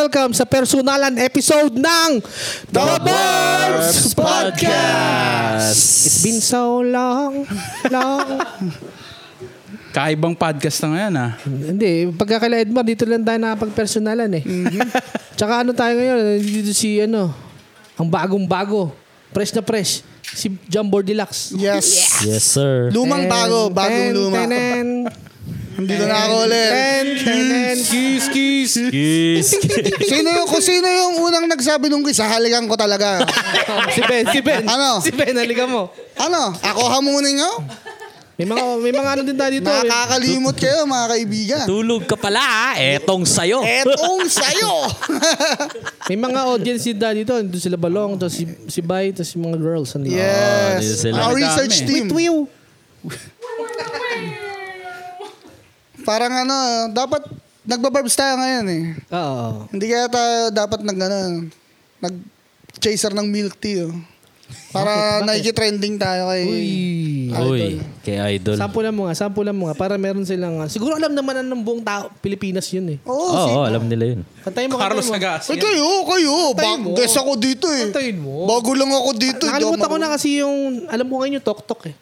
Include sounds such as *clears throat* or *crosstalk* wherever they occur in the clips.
welcome sa personalan episode ng The Barbs Podcast! It's been so long, long. Kaibang podcast na ngayon ah. Hindi, pagka kala Edmar, dito lang tayo nakapag-personalan eh. Tsaka ano tayo ngayon, dito si ano, ang bagong-bago, fresh na fresh, si Jumbo Deluxe. Yes. Yes, sir. Lumang bago, bagong luma. tenen, Dito na ako ulit. ten, tenen. Kiss, kiss. Kiss. *laughs* Sino yung, kung sino yung unang nagsabi nung kiss, halikan ko talaga. *laughs* si Ben, si Ben. Ano? Si Ben, halika mo. Ano? Ako hamunin nyo? May mga, may mga ano din tayo dito. eh. Nakakalimot kayo, mga kaibigan. Tulog ka pala, ah. Etong sayo. Etong *laughs* sayo. May mga audience din tayo dito. Doon sila Balong, tapos si, si Bay, tapos yung mga girls. Ano yes. sila. Our research team. Twiw. Parang ano, dapat nagbabarbs tayo ngayon eh. Oo. Hindi kaya tayo dapat nag, ano, nag chaser ng milk tea. Oh. Para naiki-trending tayo kay... Uy. Uy, kay Idol. Sampulan mo nga, sampulan mo nga. Para meron silang... ah, siguro alam naman na ng buong tao, Pilipinas yun eh. Oo, si... oh, alam nila yun. Kantayin mo, Carlos. Agassi. Ay, kayo, kayo. Kantayin Ba- mo. guess ako dito eh. Kantayin mo. Bago lang ako dito. Nakalimutan ko na kasi yung... Alam mo ngayon yung tok-tok eh.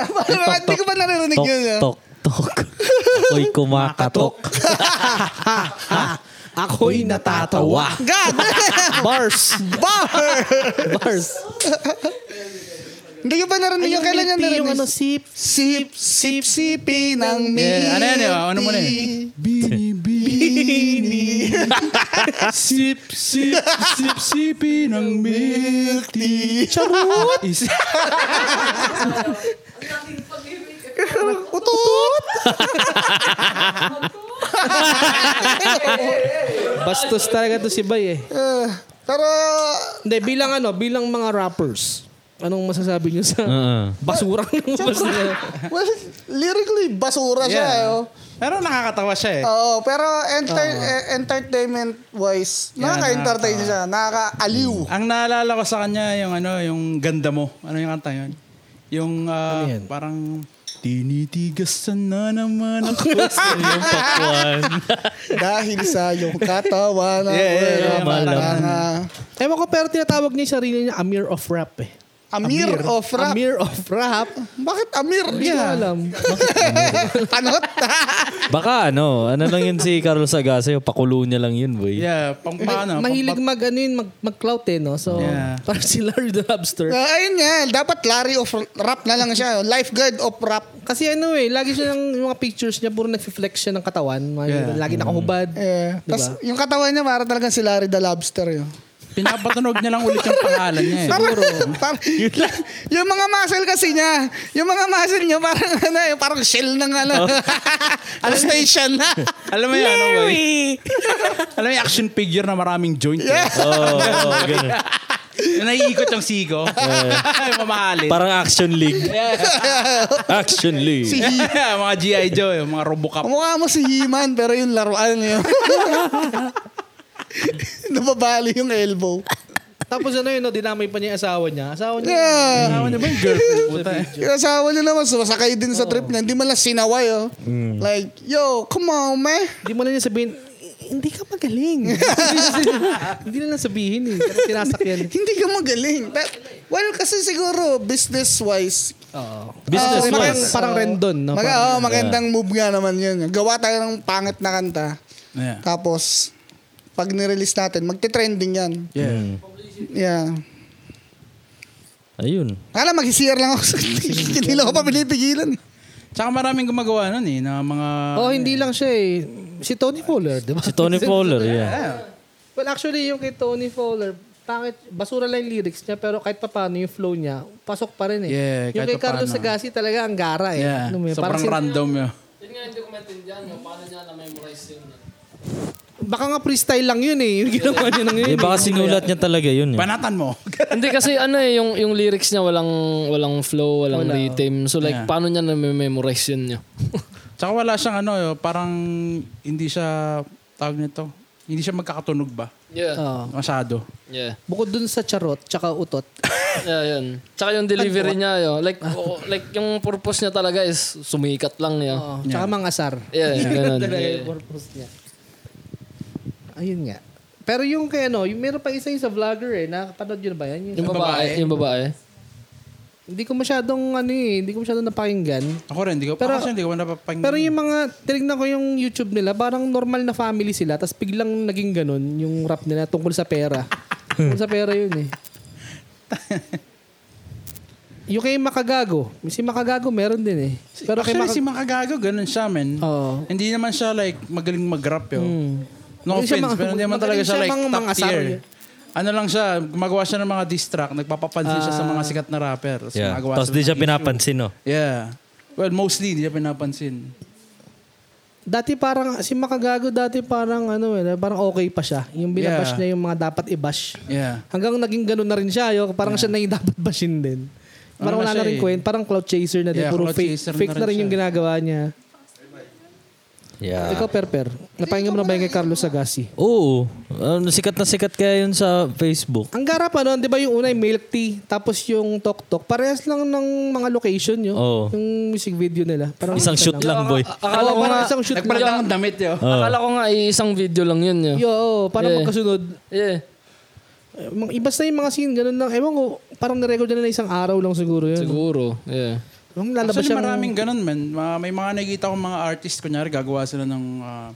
*laughs* Hindi ko ba naririnig Tok, yun? ah? Tok, tok. Ako'y kumakatok. *laughs* Ako'y natatawa. God! *laughs* Bars. Bar! Bars. Hindi ko ba narinig yung kailan tea, narinig? Yung ano, sip. Sip, sip, sipi ng milk Yeah, ano yan, eh, ano mo na eh. Bini, bini. *laughs* sip, sip, sip, sipi ng milk tea. Charot. Utut! *laughs* Bastos talaga to si Bay eh. Eh, pero, Hindi, bilang ano, bilang mga rappers. Anong masasabi niyo sa Oo. basurang lumabas *laughs* nila? well, lyrically, basura siya. Yeah. Eh, oh. Pero nakakatawa siya eh. Oo, pero enter- eh, entertainment-wise, nakaka-entertain nakaka- siya. Nakaka-aliw. Ang naalala ko sa kanya yung ano, yung ganda mo. Ano yung kanta yun? Yung ah, Ano yan? parang tinitigasan na naman ako *laughs* sa Yung pakwan. *laughs* Dahil sa iyong katawan na Yeah, yeah, yeah, matanga. Ewan ko, pero tinatawag niya yung sarili niya Amir of Rap eh. Amir, of rap. Amir of Rap. Bakit Amir? Hindi ko alam. *laughs* Panot. *laughs* Baka ano, ano lang yun si Carlos Agassi, pakulo niya lang yun, boy. Yeah, pang paano? Mahilig pang, mag, ano yun, mag, mag-clout eh, no? So, Yeah. *laughs* parang si Larry the Lobster. Ah, ayun nga, dapat Larry of rap na lang siya. Lifeguard of rap. Kasi ano eh, lagi siya ng yung mga pictures niya, puro nag-flex siya ng katawan. Yeah. Lagi nakahubad. Eh, Diba? tas yung katawan niya para talagang si Larry the Lobster yun. Pinapatunog niya lang ulit yung pangalan niya eh. Siguro. Par- yung mga muscle kasi niya, yung mga muscle niya parang *laughs* ano, eh, parang shell ng ano. *laughs* ano station na. Alam mo yan, ano boy? Alam mo yung action figure na maraming joint. Yeah. Oo, *laughs* oh, ganun. Yung naiikot yung sigo. Yung mamahalin. Parang Action League. Action League. mga G.I. Joe, yung mga Robocop. Mukha mo si He-Man pero yung laruan yun. *laughs* Nababali yung elbow. Tapos ano yun, no, dinamay pa niya yung asawa niya. Asawa niya. Yeah. Asawa niya ba yung girlfriend? Puta. Yung asawa niya naman, sumasakay din sa trip niya. Hindi man lang sinaway, oh. Like, yo, come on, man. Hindi mo na niya sabihin, hindi ka magaling. *laughs* hindi na lang sabihin eh. Pero sinasakyan. Hindi ka magaling. Pero, well, kasi siguro, business-wise, Oo. Business Ah, parang, wise. parang rendon, no? Mag- Parang- oh, magandang move nga naman yun. Gawa tayo ng pangit na kanta. Yeah. Tapos, pag nirelease natin, magte-trending yan. Yeah. Yeah. Ayun. Akala mag-CR lang ako. *laughs* Hindi lang ako pa pinipigilan. Tsaka maraming gumagawa nun eh, na mga... Oh, hindi lang siya eh. Si Tony Fowler, di ba? Si Tony *laughs* Fowler, yeah. Well, actually, yung kay Tony Fowler, pangit, basura lang yung lyrics niya, pero kahit pa paano yung flow niya, pasok pa rin eh. Yeah, yung kay Carlos. Agassi talaga ang gara eh. Yeah. Ano mo yun, Sobrang parang sin- random yun. Baka nga freestyle lang yun eh. *laughs* Yung ginawa niya ng yun. Eh, baka sinulat niya talaga yun. eh. Banatan mo. *laughs* Hindi kasi ano eh, yung, yung lyrics niya walang walang flow, walang rhythm. So like, Yeah. paano niya na-memorize yun niya? *laughs* Tsaka wala siyang ano, yo, parang hindi siya, tawag nito, hindi siya magkakatunog ba? yeah. Oo. Masyado. Yeah. Bukod dun sa charot, tsaka utot. Yeah, yun. Tsaka yung delivery niya, yo. Like, oo, like yung purpose niya talaga is sumikat lang niya. Oo. Tsaka mga asar. Yeah, ganun. Talaga yung purpose niya. Ayun nga. Pero yung kay ano, yung meron pa isa yung sa vlogger eh. Nakapanood yun na ba yan? Yung, Yung babae, yung babae. hindi ko masyadong ano eh, hindi ko masyadong napakinggan. Ako rin, hindi ko, Pero- ako kasi hindi ko napapakinggan. Pero yung mga, tinignan ko yung YouTube nila, parang normal na family sila, tapos biglang naging ganun yung rap nila tungkol sa pera. *laughs* tungkol sa pera yun eh. yung kay Makagago, si Makagago meron din eh. Pero kay Actually, Maka- si Makagago, ganun siya, men. Oo. Hindi naman siya like magaling mag-rap yun. Hmm. No siya offense, mga- pero hindi naman talaga siya siya like top tier. Ano lang siya, gumagawa siya ng mga diss track, nagpapapansin siya sa mga sikat na rapper. Tapos Yeah. Tapos siya di siya issue. pinapansin, no? Yeah. Well, mostly hindi siya pinapansin. Dati parang, si Makagago dati parang ano eh, parang okay pa siya. Yung binabash Yeah. niya yung mga dapat i-bash. Yeah. Hanggang naging ganun na rin siya. Yo. Parang siya na yung *laughs* dapat bashin din. Parang Ano wala na na rin eh. kwent. Parang cloud chaser na din. Yeah, Puro fake, chaser na fake rin na rin yung ginagawa niya. Yeah. Ikaw, Perper. Napakinggan mo na ba yung kay Carlos Agassi? Oo. Ano, sikat na sikat kaya yun sa Facebook. Ang garap ano, di ba yung una yung milk tea, tapos yung tok tok, parehas lang ng mga location yun. Oo. Yung music video nila. Parang Isang shoot lang, boy. Akala Oo, ko parang nga, isang shoot Nagpalit lang. lang ng damit yun. akala ko nga eh, isang video lang yun. Yo. Yo, oo, parang Yeah. magkasunod. Yeah. Eh, mga- Ibas na yung mga scene, ganun lang. Ewan ko, parang nirecord na na isang araw lang siguro yun. Siguro. Yeah. Yung lalabas Actually, siyang... maraming ganun, man. Ma- May mga nakikita kong mga artist, kunyari, gagawa sila ng ah,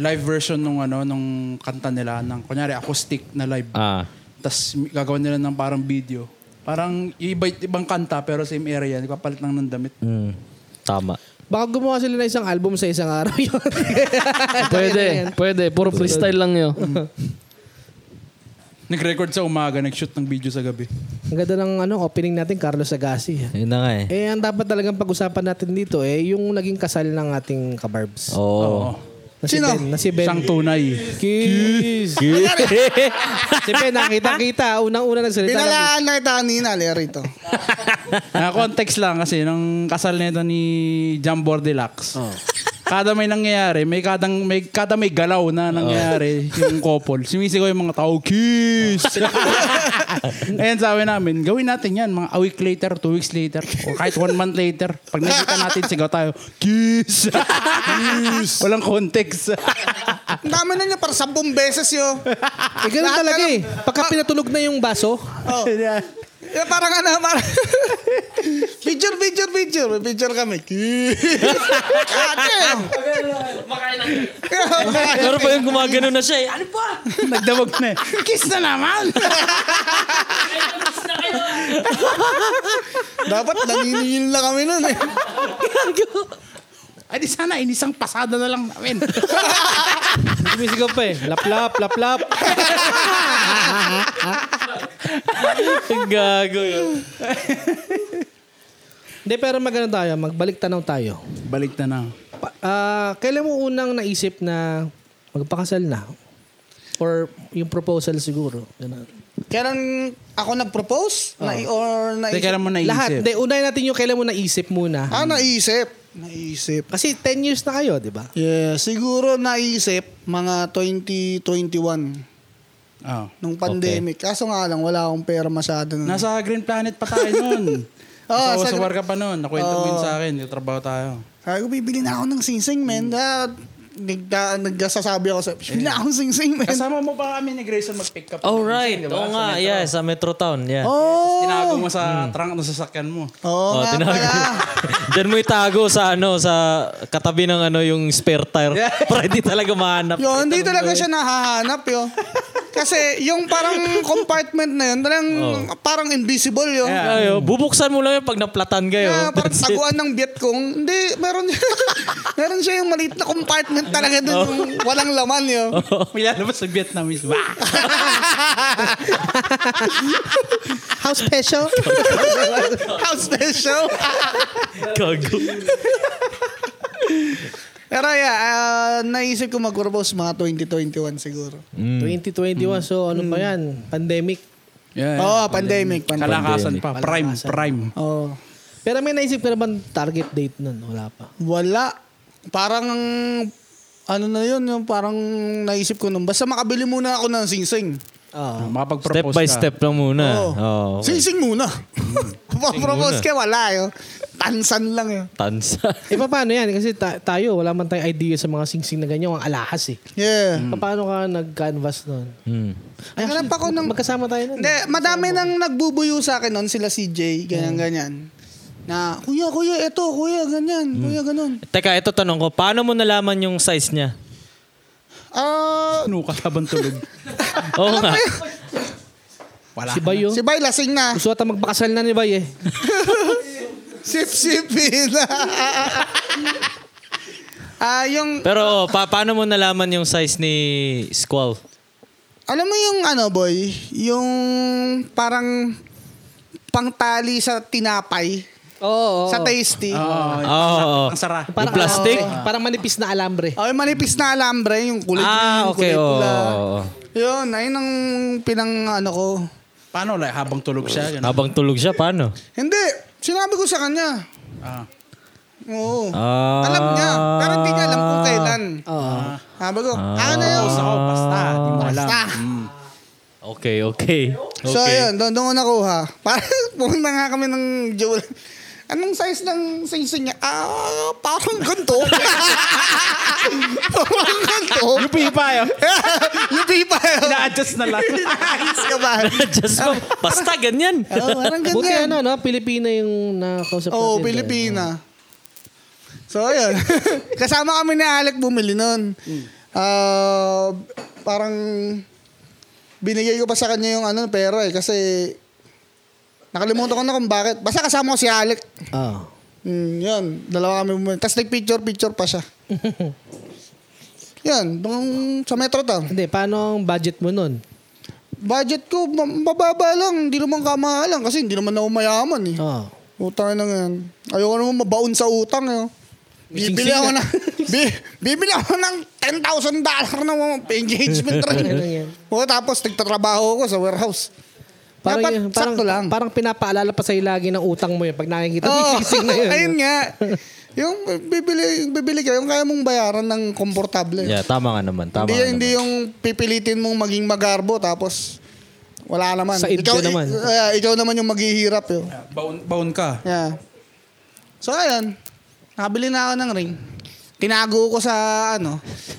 live version nung ano nung kanta nila ng kunyari acoustic na live. Ah. Tapos gagawa nila ng parang video. Parang iba ibang kanta pero same area, nagpapalit lang ng damit. Mm. Tama. Baka gumawa sila ng isang album sa isang araw yun. *laughs* Pwede. Pwede. Puro freestyle lang yun. Nag-record sa umaga, nag-shoot ng video sa gabi. Ang ganda ng ano, opening natin, Carlos Agassi. Yun na nga eh. Eh, ang dapat talagang pag-usapan natin dito, eh, yung naging kasal ng ating kabarbs. Oo. Na si Ben. Na si Ben. Isang tunay. Kiss. si Ben, nakita-kita. Unang-una nagsalita. Pinalaan na kita kanina, Lerito. Na *laughs* context lang kasi nung kasal nito ni Jambor Deluxe. Kada may nangyayari, may kadang may kada may galaw na nangyayari yung couple. Sumisigaw yung mga tao, kiss! *laughs* Ayan sabi namin, gawin natin yan mga a week later, two weeks later, o kahit one month later. Pag nakita natin, sigaw tayo, kiss! kiss! *laughs* Walang context. Ang dami na niya, para sampung beses yun. Eh, ganun talaga na- eh. Pagka pinatulog na yung baso, Oh. *laughs* Yeah, parang ano, parang... *laughs* picture, picture, picture. May picture kami. Ate! Pero pa yung gumagano na siya eh. Ano ba? Nagdawag na eh. Kiss na naman! Dapat naniningil na kami nun eh. Ay di sana, inisang pasada na lang namin. *laughs* sumisigaw pa eh. Lap-lap, lap-lap. *laughs* Gago yun. Hindi, pero magano tayo. Magbalik tanaw tayo. Balik na na. Pa- ah, kailan mo unang naisip na magpakasal na? Or yung proposal siguro? Ganun. Kailan ako nag-propose? Na, or Hindi, naisip? kailan mo naisip? Lahat. Hindi, unahin natin yung kailan mo naisip muna. Ah, naisip. Naisip. Kasi 10 years na kayo, di ba? Yeah, siguro naisip mga 2021 Oh. nung pandemic. Kaso nga lang, wala akong pera masyado. nun. Nasa Green Planet pa tayo noon. Oo, *laughs* oh, sa sa, Gre- ka pa noon. Nakwento mo yun sa akin. Yung trabaho tayo. Sabi ko, bibili na ako ng singsing, man. Ah, nagda, nagsasabi ako sa, bibili na ako ng singsing, man. Kasama mo ba kami ni Grayson mag-pick up? Oh, right. Oo nga. Yeah, sa Metro Town. Yeah. Oh! Tinago mo sa trunk ng sasakyan mo. Oo Oh, nga tinago. pala. *laughs* Diyan mo itago sa ano sa katabi ng ano yung spare tire *laughs* para hindi talaga mahanap. Yo, hindi talaga siya nahahanap, yo. Kasi yung parang *laughs* compartment na yun, talagang parang invisible, yo. Yeah. Ayo, bubuksan mo lang yun pag naplatan kayo. Kaya parang That's it. taguan ng Vietcong. Hindi, meron *laughs* meron siya yung maliit na compartment talaga dun, yung walang laman, yo. *laughs* May lalabas sa Vietnamese. How special? How special. Gago. Pero yeah, ah, naisip ko mag-propose mga 2021 siguro. 2021, so ano pa yan? Pandemic. Yeah. Oo, pandemic. pandemic. Kalakasan pa. Prime, prime. Oo. Pero may naisip ka na bang target date nun? Wala pa. Wala. Parang, ano na yun, yung parang naisip ko nun. Basta makabili muna ako ng singsing. Makapag-propose Step by ka. step lang muna. Oo. Oo. Sing-sing muna. *laughs* Propose muna. ka, wala yun. Tansan lang yun. Tansa. Eh, paano yan? Kasi ta- tayo, wala man tayong idea sa mga sing-sing na ganyan, ang alahas eh. Yeah. Paano ka nag-canvas nun? Hmm. Ay, Hanap ako ng- Magkasama tayo nun. Hindi, madami nang nagbubuyo sa akin noon sila CJ, ganyan-ganyan. Na, kuya, kuya, eto, kuya, ganyan, kuya, ganun. Teka, ito tanong ko. Paano mo nalaman yung size niya? Ah, Nuka habang tulog. *laughs* Oo nga. Wala. Si Bayo. si Bay lasing na. Gusto ata magpakasal na ni Bay eh. *laughs* Sip-sipin. *laughs* Ah, yung, Pero pa- paano mo nalaman yung size ni Squall? alam mo yung ano, boy? Yung parang pangtali sa tinapay. Oo. Sa tasty. Oo. Oo. Ang sara. Yung plastic? ano, parang manipis na alambre. Oh, yung manipis na alambre, yung kulay Ah, green, okay. kulay Oo. pula. oo. Yun, ayun ang pinang ano ko. Paano? Like, habang tulog siya? Ganun. Habang tulog siya, paano? Hindi, sinabi ko sa kanya. Ah. Oo. Ah. Alam niya, pero hindi niya alam kung kailan. Oo. Sabi ko, ano na yun? Tapos ako, basta. Di mo alam. Basta. Mm. Okay, okay. Okay. So, yun, doon doon ko nakuha. *laughs* Parang pumunta nga kami ng Joel. Anong size ng sing-sing niya? Ah, parang ganito. *laughs* parang ganito. Yung pipa yun. *laughs* yung pipa yun. Na-adjust na lang. *laughs* Ayos ka ba? Just go. Basta ganyan. Oo, parang Buti ganyan. ano, no? Pilipina yung nakausap Oo, natin. Pilipina. So, ayun. Kasama kami ni Alec bumili nun. Ah, parang binigay ko pa sa kanya yung ano, pera eh. Kasi nakalimutan ko na kung bakit. Basta kasama ko si Alec. Oo. Mm, yun. Dalawa kami bumili. Tapos nag-picture-picture pa siya. *laughs* yan. Nung sa Metro Town. Hindi, paano ang budget mo nun? Budget ko, ma- mababa lang. Hindi naman kamahalan kasi hindi naman ako mayaman eh. Oo. Utang na yan. Ayoko naman mabaon sa utang eh. Bibili Singsing ako na. *laughs* bi, bibili ako ng 10,000 dollar na mga engagement *laughs* Ano ring. yan? o tapos nagtatrabaho ako sa warehouse. Parang, Dapat yun- parang, sakto lang. parang pinapaalala pa sa'yo lagi ng utang mo yun pag nakikita mo sing na yun. *laughs* ayun nga. Yung bibili, bibili ka, yung kaya mong bayaran ng komportable. Yeah, tama nga naman. Tama hindi, nga hindi naman. yung pipilitin mong maging magarbo tapos wala naman. Sa ikaw, ka naman. i- ah, ikaw naman yung maghihirap yun. Baon, baon ka. Yeah. So ayun, nakabili na ako ng ring. Tinago ko sa ano,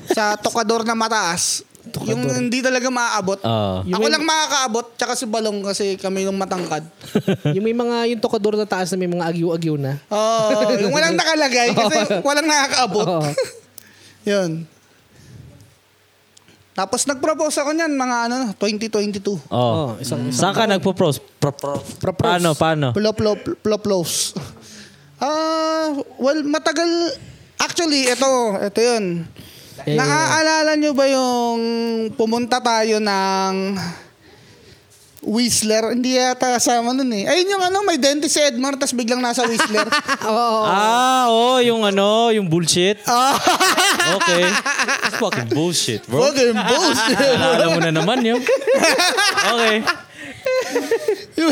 sa tokador na mataas. Yung hindi talaga maaabot. Oo. Ako lang makakaabot, tsaka si Balong kasi kami yung matangkad. *laughs* yung may mga, yung tokador na taas na may mga agyo-agyo na. Oo, yung walang nakalagay *laughs* kasi walang nakakaabot. Oo. *laughs* Yun. Tapos nag-propose ako niyan mga ano, 2022. Oo. Oo, isang- Saan ka nagpo-pros? Pro- pro- paano, paano? Plop, plop, plop, plos. Ah, well, matagal. Actually, ito, ito yun. Eh, Naaalala nyo ba yung pumunta tayo ng Whistler? Hindi yata kasama nun eh. Ayun yung ano, may dentist si Edmar, tapos biglang nasa Whistler. *laughs* Oo. Ah, oh, yung ano, yung bullshit. *laughs* okay. It's fucking bullshit, bro. Fucking bullshit. Alam mo na naman yun. *laughs* Okay. Yung,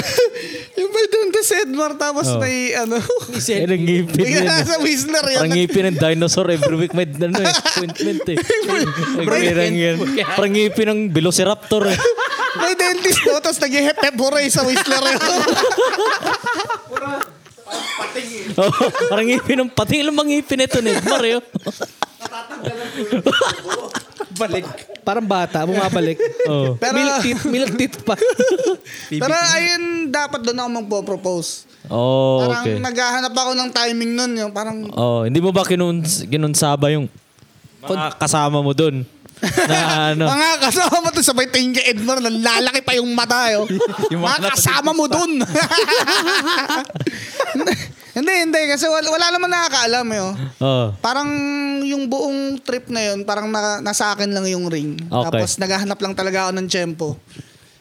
yung may dentist si Edmar, tapos Oh. may ano, Eh, ngipin biglang yun. nasa Whistler yun. Parang ngipin ng dinosaur every week may ano eh, appointment eh. Parang ngipin ng velociraptor eh. May dentist no, tapos nag-hep hooray sa Whistler yun. Oh, *laughs* parang ngipin ng pati ilang mga ngipin ito ni Mario. *laughs* Balik. Parang bata, bumabalik. *laughs* Oh. Pero, milk teeth, milk teeth pa. *laughs* pero ayun, dapat doon ako magpo-propose. Oh, Parang okay. naghahanap ako ng timing nun. Yung parang, Oh, hindi mo ba kinun kinunsaba yung mga kasama mo doon? Na *laughs* ano? mga kasama mo to sabay tingin kay Edmar, lalaki pa yung mata. Yo. Yung mga mga kasama mo dun. Hindi, hindi. Kasi wala, wala naman nakakaalam. Yo. Oh. Parang yung buong trip na yun, parang na, nasa akin lang yung ring. Okay. Tapos naghahanap lang talaga ako ng tempo.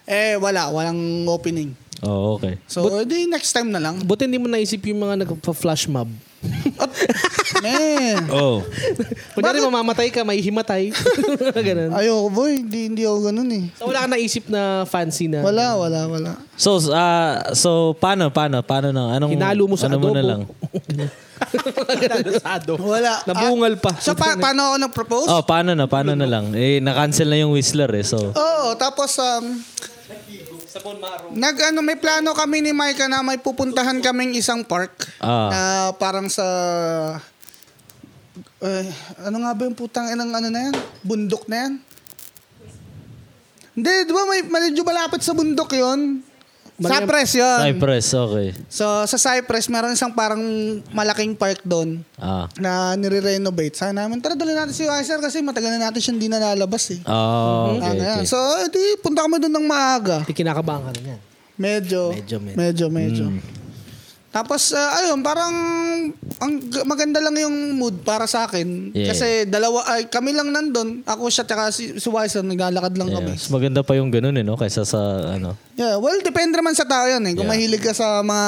Eh, wala. Walang opening. Oh, okay. So, edi next time na lang. Buti hindi mo naisip yung mga nagpa-flash mob. Man. *laughs* Oh. Kunyari mamamatay ka, may himatay. *laughs* Ganun. Ayoko boy, hindi, hindi ako ganun eh. So wala ka naisip na fancy na. Wala, wala, wala. So, ah so paano, paano, paano na? Anong, Hinalo mo sa ano mo na adobo. lang? Wala. Nabungal pa. So, pa- paano ako nag-propose? Oh, paano na? Paano na lang? Eh, na-cancel na yung Whistler eh. So, Oo, tapos um, nag ano may plano kami ni Micah na may pupuntahan kaming isang park Ah. na parang sa eh, ano nga ba yung putang inang ano na yan? Bundok na yan? Hindi, di ba may medyo malapit sa bundok yon Cypress yun. Cypress, okay. So, sa Cypress, meron isang parang malaking park doon Ah. na nire-renovate. Sabi namin, tara dali natin si Weiser kasi matagal na natin siya hindi na lalabas eh. Oh, okay, ngayon. okay. So, edi, punta kami doon ng maaga. Di kinakabahan ka rin yan. Medyo. Medyo, medyo. Medyo, medyo. Mm. Tapos, ah, ayun, parang ang maganda lang yung mood para sa akin. Yeah. Kasi dalawa, ay, kami lang nandun. Ako siya, tsaka si, si Weiser, naglalakad lang Yeah. kami. Mas maganda pa yung ganun eh, no? Kaysa sa, ano. Yeah, well, depende naman sa tao yan eh. Kung Yeah. mahilig ka sa mga,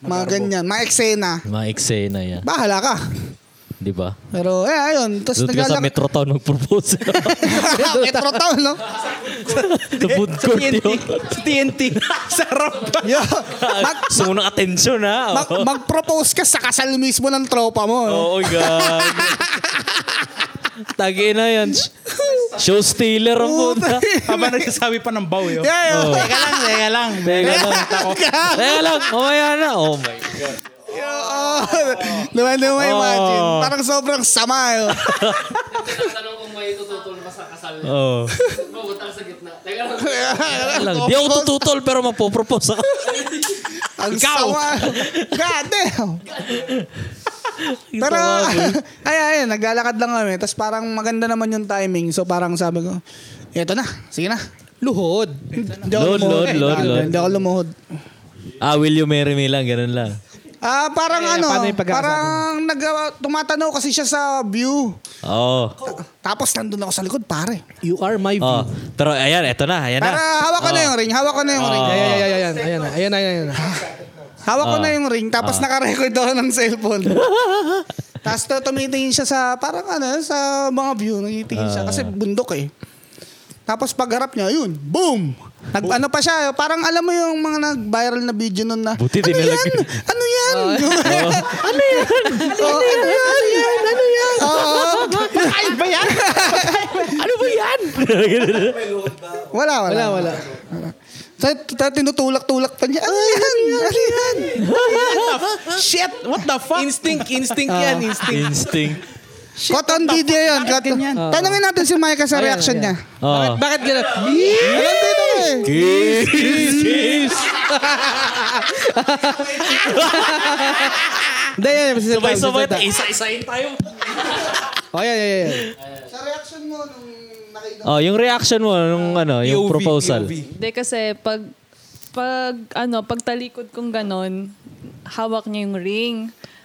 mga ganyan, mga eksena, Mga eksena yan. bahala ka. Di ba? Pero, eh, ayun. Tapos Doon ka sa. Metro Town mag-propose. *laughs* Metro Town, no? sa food court yun. Sa TNT. *laughs* Sarap. Yeah. Mag, Gusto mo ng atensyon ha? mag, mag-propose ka sa kasal mismo ng tropa mo. no? Oo, *laughs* oh, God. Tagi na yan. Show stealer ang puta. Habang nagsasabi pa ng baw yun. Yeah, yeah. Teka lang, teka lang. Teka lang. Teka lang. Mamaya na. Oh my God. Oo. Naman na mo imagine. Parang sobrang sama *laughs* yun. Tanong kung may tututol pa sa kasal. Oh. Bubutang sa gitna. Teka lang. Teka lang. Di ako tututol pero mapopropose ako. *laughs* Ang sama. God damn. Pero, *laughs* ay, ay, naglalakad lang kami. Tapos parang maganda naman yung timing. So parang sabi ko, eto na, sige na. Luhod. Hindi ako Load, lumuhod. load, load, load. Hindi ako lumuhod. Ah, will you marry me lang? Ganun lang. Ah, parang Eh, ano, paano yung pagkakasabi parang nag, tumatanaw kasi siya sa view. Oo. Tapos nandun ako sa likod, pare. You are my view. Oh. Pero ayan, eto na. Ayan Para na. hawak ko na yung ring, hawak ko na yung ring. Ayan, ayan, ayan, ayan, ayan, ayan, ayan, ayan. *laughs* Hawak ko na yung ring, tapos nakarecord ako ng cellphone. *laughs* tapos to, tumitingin siya sa, parang ano, sa mga view, nagitingin siya. Kasi bundok eh. Tapos pagharap niya, yun, boom! Nag, ano pa siya, parang alam mo yung mga nag-viral na video nun na, Buti ano dinilag- *laughs* yan? Ano yan? ano yan? Oh, ano yan? Ano yan? Oo. Ay, ba yan? ano ba yan? wala, wala. Wala, wala. So, t- tinutulak-tulak pa niya. Ano yan? Ano yan? Shit, what the fuck? Instinct, instinct yan, instinct. Instinct. Cotton video yan. Bakit Cotton. ganyan? Tanungin natin si Micah sa Ayan, reaction niya. Oh. Bakit gano'n? Alam dito eh. Kiss, kiss. *laughs* Hindi, yan. yan, Sabay-sabay. Isa-isahin tayo. Oh, yan, yan, yan. Sa reaction mo nung nakita Oh, yung reaction mo nung ano, yung proposal. Hindi kasi pag pag ano, pag talikod kong ganon, hawak niya yung ring.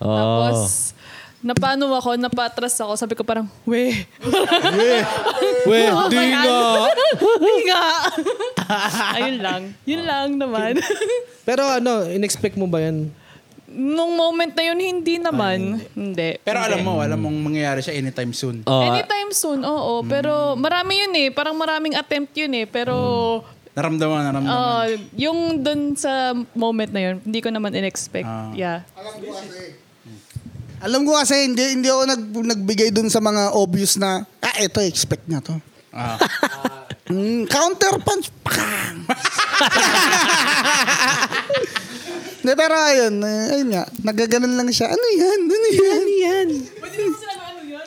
Oh. Tapos napano ako, napatras ako, sabi ko parang, we. We, Oh di nga. Di nga. Ayun lang. Yun lang naman. Pero ano, in-expect mo ba yan? Nung moment na yun, hindi naman. Hindi. Pero alam Hindi. mo, alam mong mangyayari siya anytime soon. Oh, Anytime soon, oo. Pero marami yun eh. Parang maraming attempt yun eh. Pero Naramdaman, naramdaman. ah, yung dun sa moment na yun, hindi ko naman in-expect. Ah. Yeah. Alam ko kasi hindi hindi ako nag, nagbigay dun sa mga obvious na ah ito expect niya to. Ah. *laughs* Mm, counter punch. Pakang! *laughs* Hindi, pero ayun, eh, ayun nga, nagaganon lang siya. Ano yan? Ano yan? Ano yan?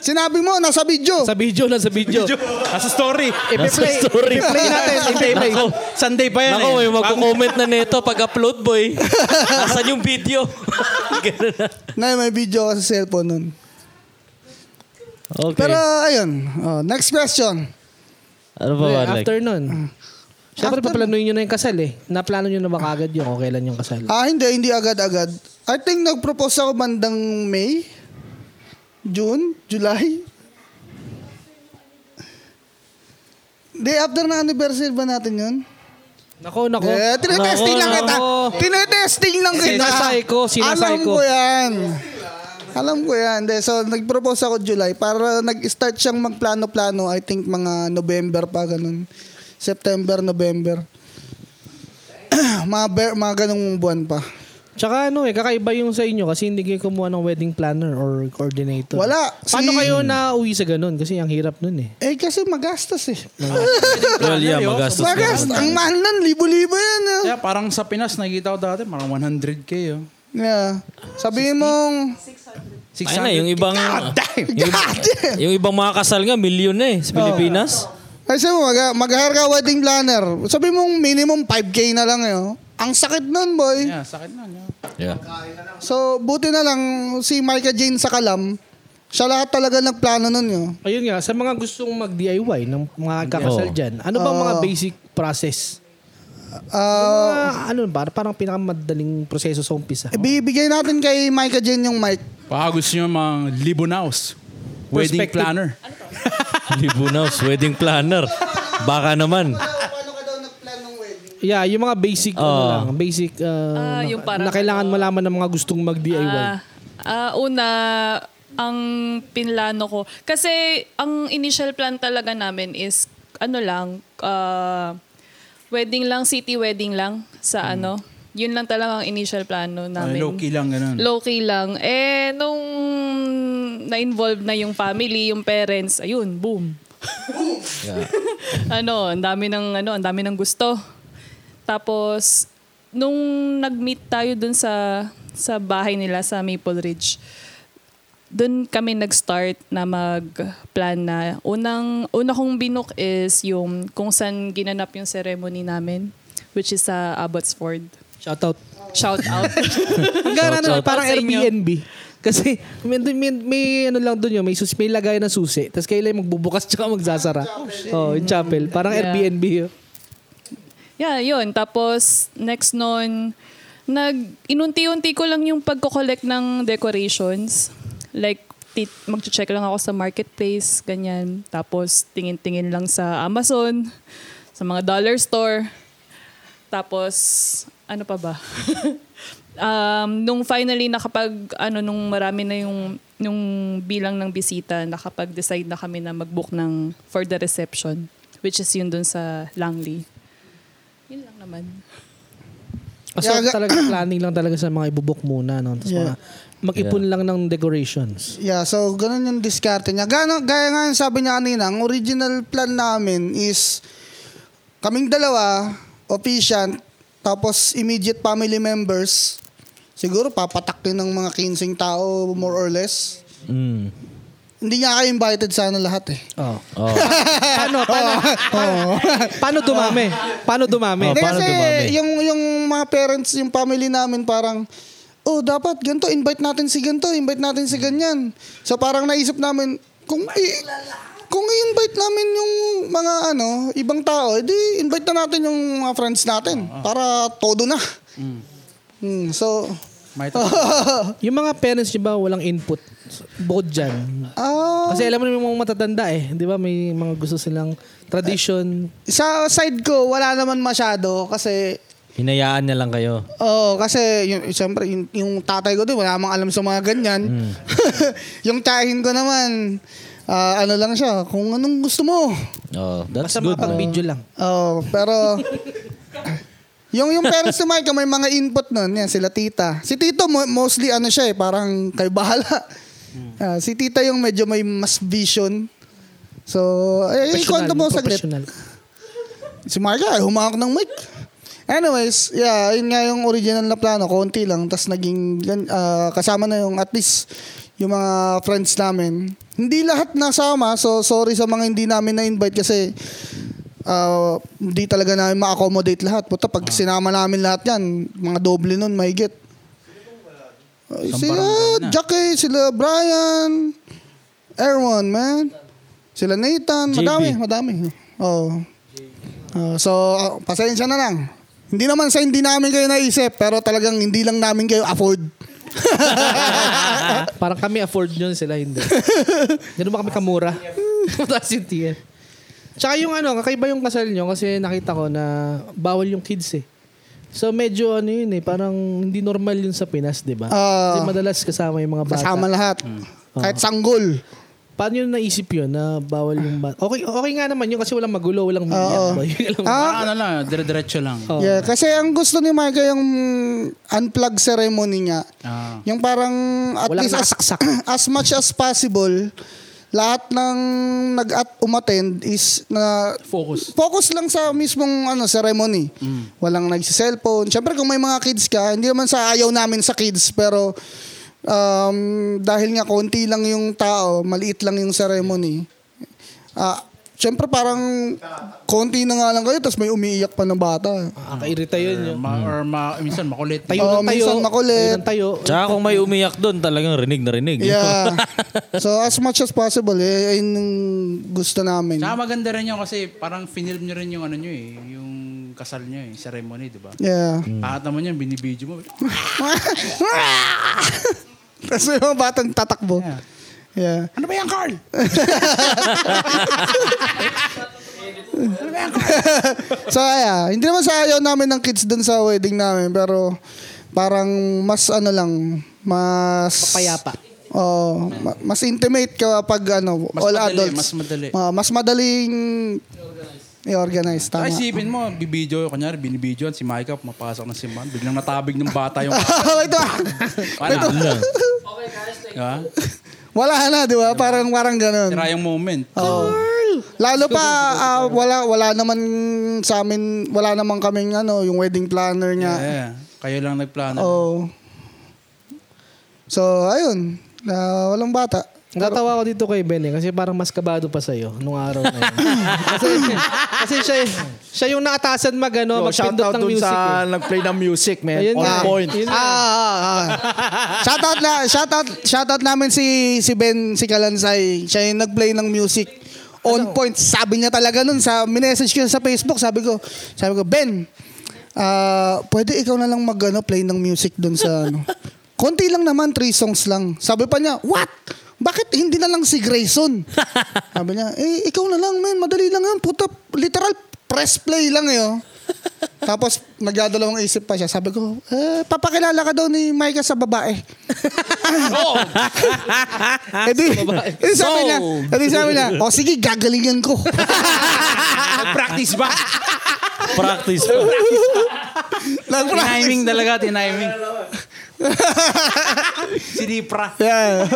Sinabi mo, nasa video. Sa video na sa video. Nasa story. I-play, story. i-play natin. I-play. Nako, Sunday pa yan Nako, eh. may magko-comment na nito pag-upload, boy. *laughs* Nasaan yung video? *laughs* Ganun na. Na may video ako sa cellphone nun. Okay. Pero ayun, oh, next question. ano ba, Eh, Marlek? after nun. Siyempre, paplanuhin nyo na yung kasal eh. Naplano nyo na ba kagad yung kung kailan yung kasal? Ah, hindi, hindi agad-agad. I think nag-propose ako bandang May, June, July. Hindi, after na anniversary ba natin yun? Nako, nako. Eh, tinetesting lang kita. Tinetesting lang kita. Sinasay ko, sinasay Alam ko. ko yan. Alam ko yan. De, so, nag-propose ako July para nag-start siyang magplano-plano. I think mga November pa, ganun. September, November. *clears throat* mga, ber, mga ganung buwan pa. Tsaka ano eh, kakaiba yung sa inyo kasi hindi kayo kumuha ng wedding planner or coordinator. Wala. Paano Si- kayo na uwi sa ganun? Kasi ang hirap nun eh. Eh, kasi magastos eh. *laughs* Well, yeah, magastos. Magastos. Ang mahal nun. Libo-libo yan. ah. Kaya parang sa Pinas, nakikita ko dati, parang 100k. Oh. Yeah. Sabihin mong, Ayun na, yung ibang... God damn! Yung, God damn! yung ibang mga kasal nga, milyon na eh sa Pilipinas. Kasi mo, mag- mag-hire ka wedding planner. Sabi mong minimum 5K na lang yun. Ang sakit nun, boy. Yeah, sakit na. Yeah. Yeah. So, buti na lang si Micah Jane sa Kalam, siya lahat talaga nagplano nun yun. Ayun nga, sa mga gustong mag-DIY ng mga kakasal Oo. dyan, ano ba mga basic process? Ah, Mga, ano ba, parang pinakamadaling proseso sa umpisa. ibibigay natin kay Micah Jane yung mic. Baka gusto nyo mga Libonaus. Wedding Perspective. planner. Libunaws, *laughs* wedding planner. Baka naman. Paano ka daw nag-plan ng wedding? Yeah, yung mga basic, ano Oo. lang, basic, uh, Ah, na, yung parang na kailangan ano, malaman ng mga gustong mag-DIY. Ah, ah, una, ang pinlano ko. Kasi ang initial plan talaga namin is ano lang, ah, wedding lang, city wedding lang sa ano. Yun lang talaga ang initial plano Uh, namin. low-key lang, ganun. Low-key lang. Eh, nung na-involve na yung family, yung parents, ayun, boom. *laughs* ano, ang dami ng ano, ang dami ng gusto. Tapos nung nag-meet tayo dun sa sa bahay nila sa Maple Ridge, dun kami nag-start na mag-plan na unang una kong binook is yung kung saan ginanap yung ceremony namin which is sa Abbotsford. Shoutout. Shout out. *laughs* Ang gana Shout na, out parang sa inyo. Airbnb. Kasi may, may, may ano lang doon yun, may, sus, may lagay na susi. Tapos kailan magbubukas tsaka magsasara. Oh, yung chapel. Parang Yeah. Airbnb yun. Yeah, yun. Tapos, next nun, nag, inunti-unti ko lang yung pagko-collect ng decorations. Like, tit, mag-check lang ako sa marketplace, ganyan. Tapos, tingin-tingin lang sa Amazon, sa mga dollar store. Tapos, ano pa ba? *laughs* um, nung finally nakapag, ano, nung marami na yung, yung bilang ng bisita, nakapag-decide na kami na mag-book ng, for the reception. Which is yun dun sa Langley. Yun lang naman. Kasi Yeah, talaga *clears throat* planning lang talaga sa mga ibubok muna. No? Tapos Yeah. mga, mag-ipon lang ng decorations. Yeah, so ganun yung diskarte niya. Gano, gaya nga yung sabi niya kanina, ang original plan namin is kaming dalawa, officiant, tapos immediate family members. Siguro papatak din ng mga 15 tao more or less. Mm. Hindi nga kayo invited sana lahat eh. Oh. Oh. *laughs* *laughs* paano, paano, paano dumami? Paano dumami? Oh, paano kasi dumami? yung, yung mga parents, yung family namin parang, oh dapat ganito, invite natin si ganito, invite natin si ganyan. So parang naisip namin, kung i- kung i-invite namin yung mga ano, ibang tao, edi invite na natin yung mga friends natin para todo na. Hmm, so, May *laughs* Yung mga parents niyo ba walang input bukod dyan? ah, Kasi alam mo naman yung mga matatanda eh. Di ba may mga gusto silang tradition. sa side ko, wala naman masyado kasi Hinayaan na lang kayo. Oo, kasi yung, siyempre, yung, yung tatay ko din, wala namang alam sa mga ganyan. *laughs* yung tiyahin ko naman, ah, ano lang siya, kung anong gusto mo. Oh, that's Basta good. makapag-video lang. Oo, pero *laughs* yung yung parents ni Micah may mga input nun, yan, sila tita. Si Tito mo- mostly ano siya eh, parang kay bahala. Ah, si tita yung medyo may mas vision. So, eh, ikwento mo saglit. professional. Si Marga, humawak ng mic. Anyways, yeah, yun nga yung original na plano, konti lang. Tapos naging, ah, kasama na yung at least yung mga friends namin. Hindi lahat nasama, so sorry sa mga hindi namin na-invite kasi ah, hindi talaga namin ma-accommodate lahat. Puta, pag sinama namin lahat yan, mga doble nun, may get. sila barangay na. Jackie, sila Brian, Erwan, man. Sila Nathan, JB. madami, madami. Oh. Uh, so, uh, pasensya na lang. Hindi naman sa hindi namin kayo naisip, pero talagang hindi lang namin kayo afford. *laughs* Parang kami afford yun, sila hindi. Ganun ba kami kamura? *laughs* Tapos yung tiyan. Tsaka yung ano, kakaiba yung kasal nyo kasi nakita ko na bawal yung kids eh. So medyo ano yun eh, parang hindi normal yun sa Pinas, di ba? Ah. Kasi madalas kasama yung mga bata. Kasama lahat. Kahit sanggol. Paano yun naisip yun na bawal yung bata? Okay, okay nga naman yun kasi walang magulo, walang Oo. *laughs* Lang. Ah, Parang ano lang, dire-diretso lang. Oh. Yeah, kasi ang gusto ni Micah yung unplug ceremony niya. Ah. Yung parang at Walang least as, nakasaksak. *clears throat* as much as possible, lahat ng nag-at umattend is na Focus. focus lang sa mismong ano ceremony. Walang nagsi-cellphone. Syempre kung may mga kids ka, hindi naman sa ayaw namin sa kids pero um, dahil nga konti lang yung tao, maliit lang yung ceremony. Ah, syempre parang konti na nga lang kayo tapos may umiiyak pa ng bata. Nakakairita yun yun. Ma- or ma- minsan makulit. Tayo Oo, ng tayo. minsan makulit. Tayo ng tayo. Tsaka kung may umiyak doon, talagang rinig na rinig. Yeah. *laughs* so as much as possible, eh, ayun yung gusto namin. Tsaka maganda rin yun kasi parang finilm nyo rin yung ano nyo eh, yung kasal nyo eh, ceremony, di ba? Yeah. Pakat naman yan, binibidyo mo. *laughs* *laughs* *laughs* Tapos may mga batang tatakbo. Yeah. Yeah. Ano ba yan, Carl? *laughs* So yeah, hindi naman sa ayaw namin ng kids dun sa wedding namin pero parang mas ano lang, mas Payapa. Oh, ma- mas intimate ka pag ano, Mas all madali, adults. mas madali. Ma- mas madaling i-organize. Tama. Ay, isipin mo, bibidyo, kunyari, binibidyo, si Micah, pumapasok ng simbahan, biglang natabig ng bata yung... *laughs* Ito, Wala. Diba? wala na, di ba? Parang parang ganun. Sira yung moment. Oh. Lalo pa ah, wala wala naman sa amin, wala naman kaming ano, yung wedding planner niya. Yeah. Kayo lang nagplano. Oh. So, ayun. Na walang bata. Natawa ko dito kay Ben eh, kasi parang mas kabado pa sa'yo nung araw na yun. *laughs* kasi, kasi siya, siya yung naatasan mag, ano, Yo, shout magpindot out ng dun music. sa eh. nag-play ng music, man. Ayun On nga. point. Yun nga. Ah, ah, ah. *laughs* shoutout na, shoutout, shoutout namin si si Ben si Kalansay. Siya yung nag-play ng music. On point. Sabi niya talaga nun sa minessage ko sa Facebook, sabi ko, sabi ko, Ben, ah, pwede ikaw na lang mag ano, play ng music dun sa ano. Konti lang naman, three songs lang. Sabi pa niya, what? Bakit hindi na lang si Grayson? *laughs* Sabi niya, eh, ikaw na lang, man. Madali lang yan. Puta, literal, press play lang eh, oh. *laughs* Tapos, nagdadalawang isip pa siya. Sabi ko, eh, papakilala ka daw ni Micah sa babae. *laughs* edi, edi sabi niya, edi sabi niya, o sige, gagalingan ko. Practice ba? Practice pa. Tiniming talaga, tiniming. *laughs* si Dipra. yeah.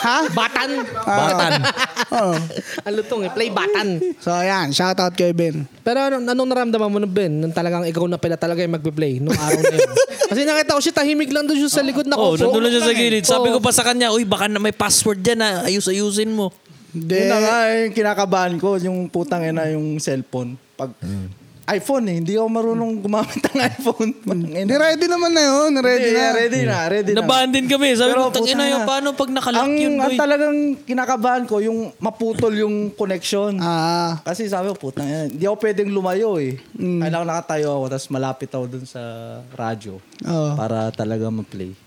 ha? Batan. Batan. Oo. Ano tong eh, play batan. So, ayan, shoutout kay Ben. Pero ano, anong naramdaman mo nun, Ben? Nung talagang ikaw na pala talaga yung magpe-play nung araw na yun. *laughs* Kasi nakita ko siya tahimik lang doon siya sa likod na Oh, kopo. nandun lang siya sa gilid. Sabi ko pa sa kanya, uy, baka na may password dyan na ayus-ayusin mo. Hindi. Yun na nga, yung kinakabahan ko, yung putang ina, yung cellphone. Pag iPhone eh, hindi ako marunong gumamit ng *laughs* iPhone. Hindi, ready naman na yun. Ready Ready na. na, ready na, ready na. Nabahan din kami. Sabi ko, tangina putang yun, paano pag nakalock ang, yun, ang boy? talagang kinakabahan ko, yung maputol yung connection. Ah. Kasi sabi ko, putang ina, hindi ako pwedeng lumayo eh. Mm. Kailangan nakatayo ako, tapos malapit ako dun sa radyo. Oo. Para talaga ma-play.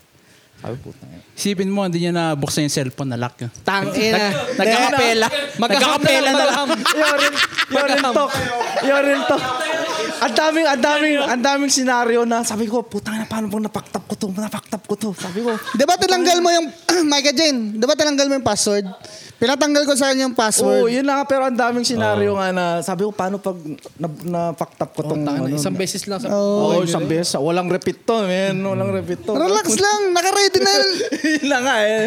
Sabi ko, putang ina. Isipin mo, hindi niya nabuksan yung cellphone na lock yun. Tangina. Nagkakapela. Magkakapela na lang. Yorin, yorin talk. Yorin talk. Ang daming, ang daming, ang daming senaryo na sabi ko, putang na, paano pag napaktap ko to? Napaktap ko to. Sabi ko, Di ba tinanggal mo yung, *clears throat* Micah Jane, di ba tinanggal mo yung password? Pinatanggal ko sa kanya yung Oo, password. yun na nga, pero ang daming senaryo nga na sabi ko, paano pag na, napaktap ko tong ano, Isang beses lang sa... Oo, isang beses. Walang repeat to, man. Walang repeat to. Relax lang, naka-ready na yun. *laughs* na nga eh.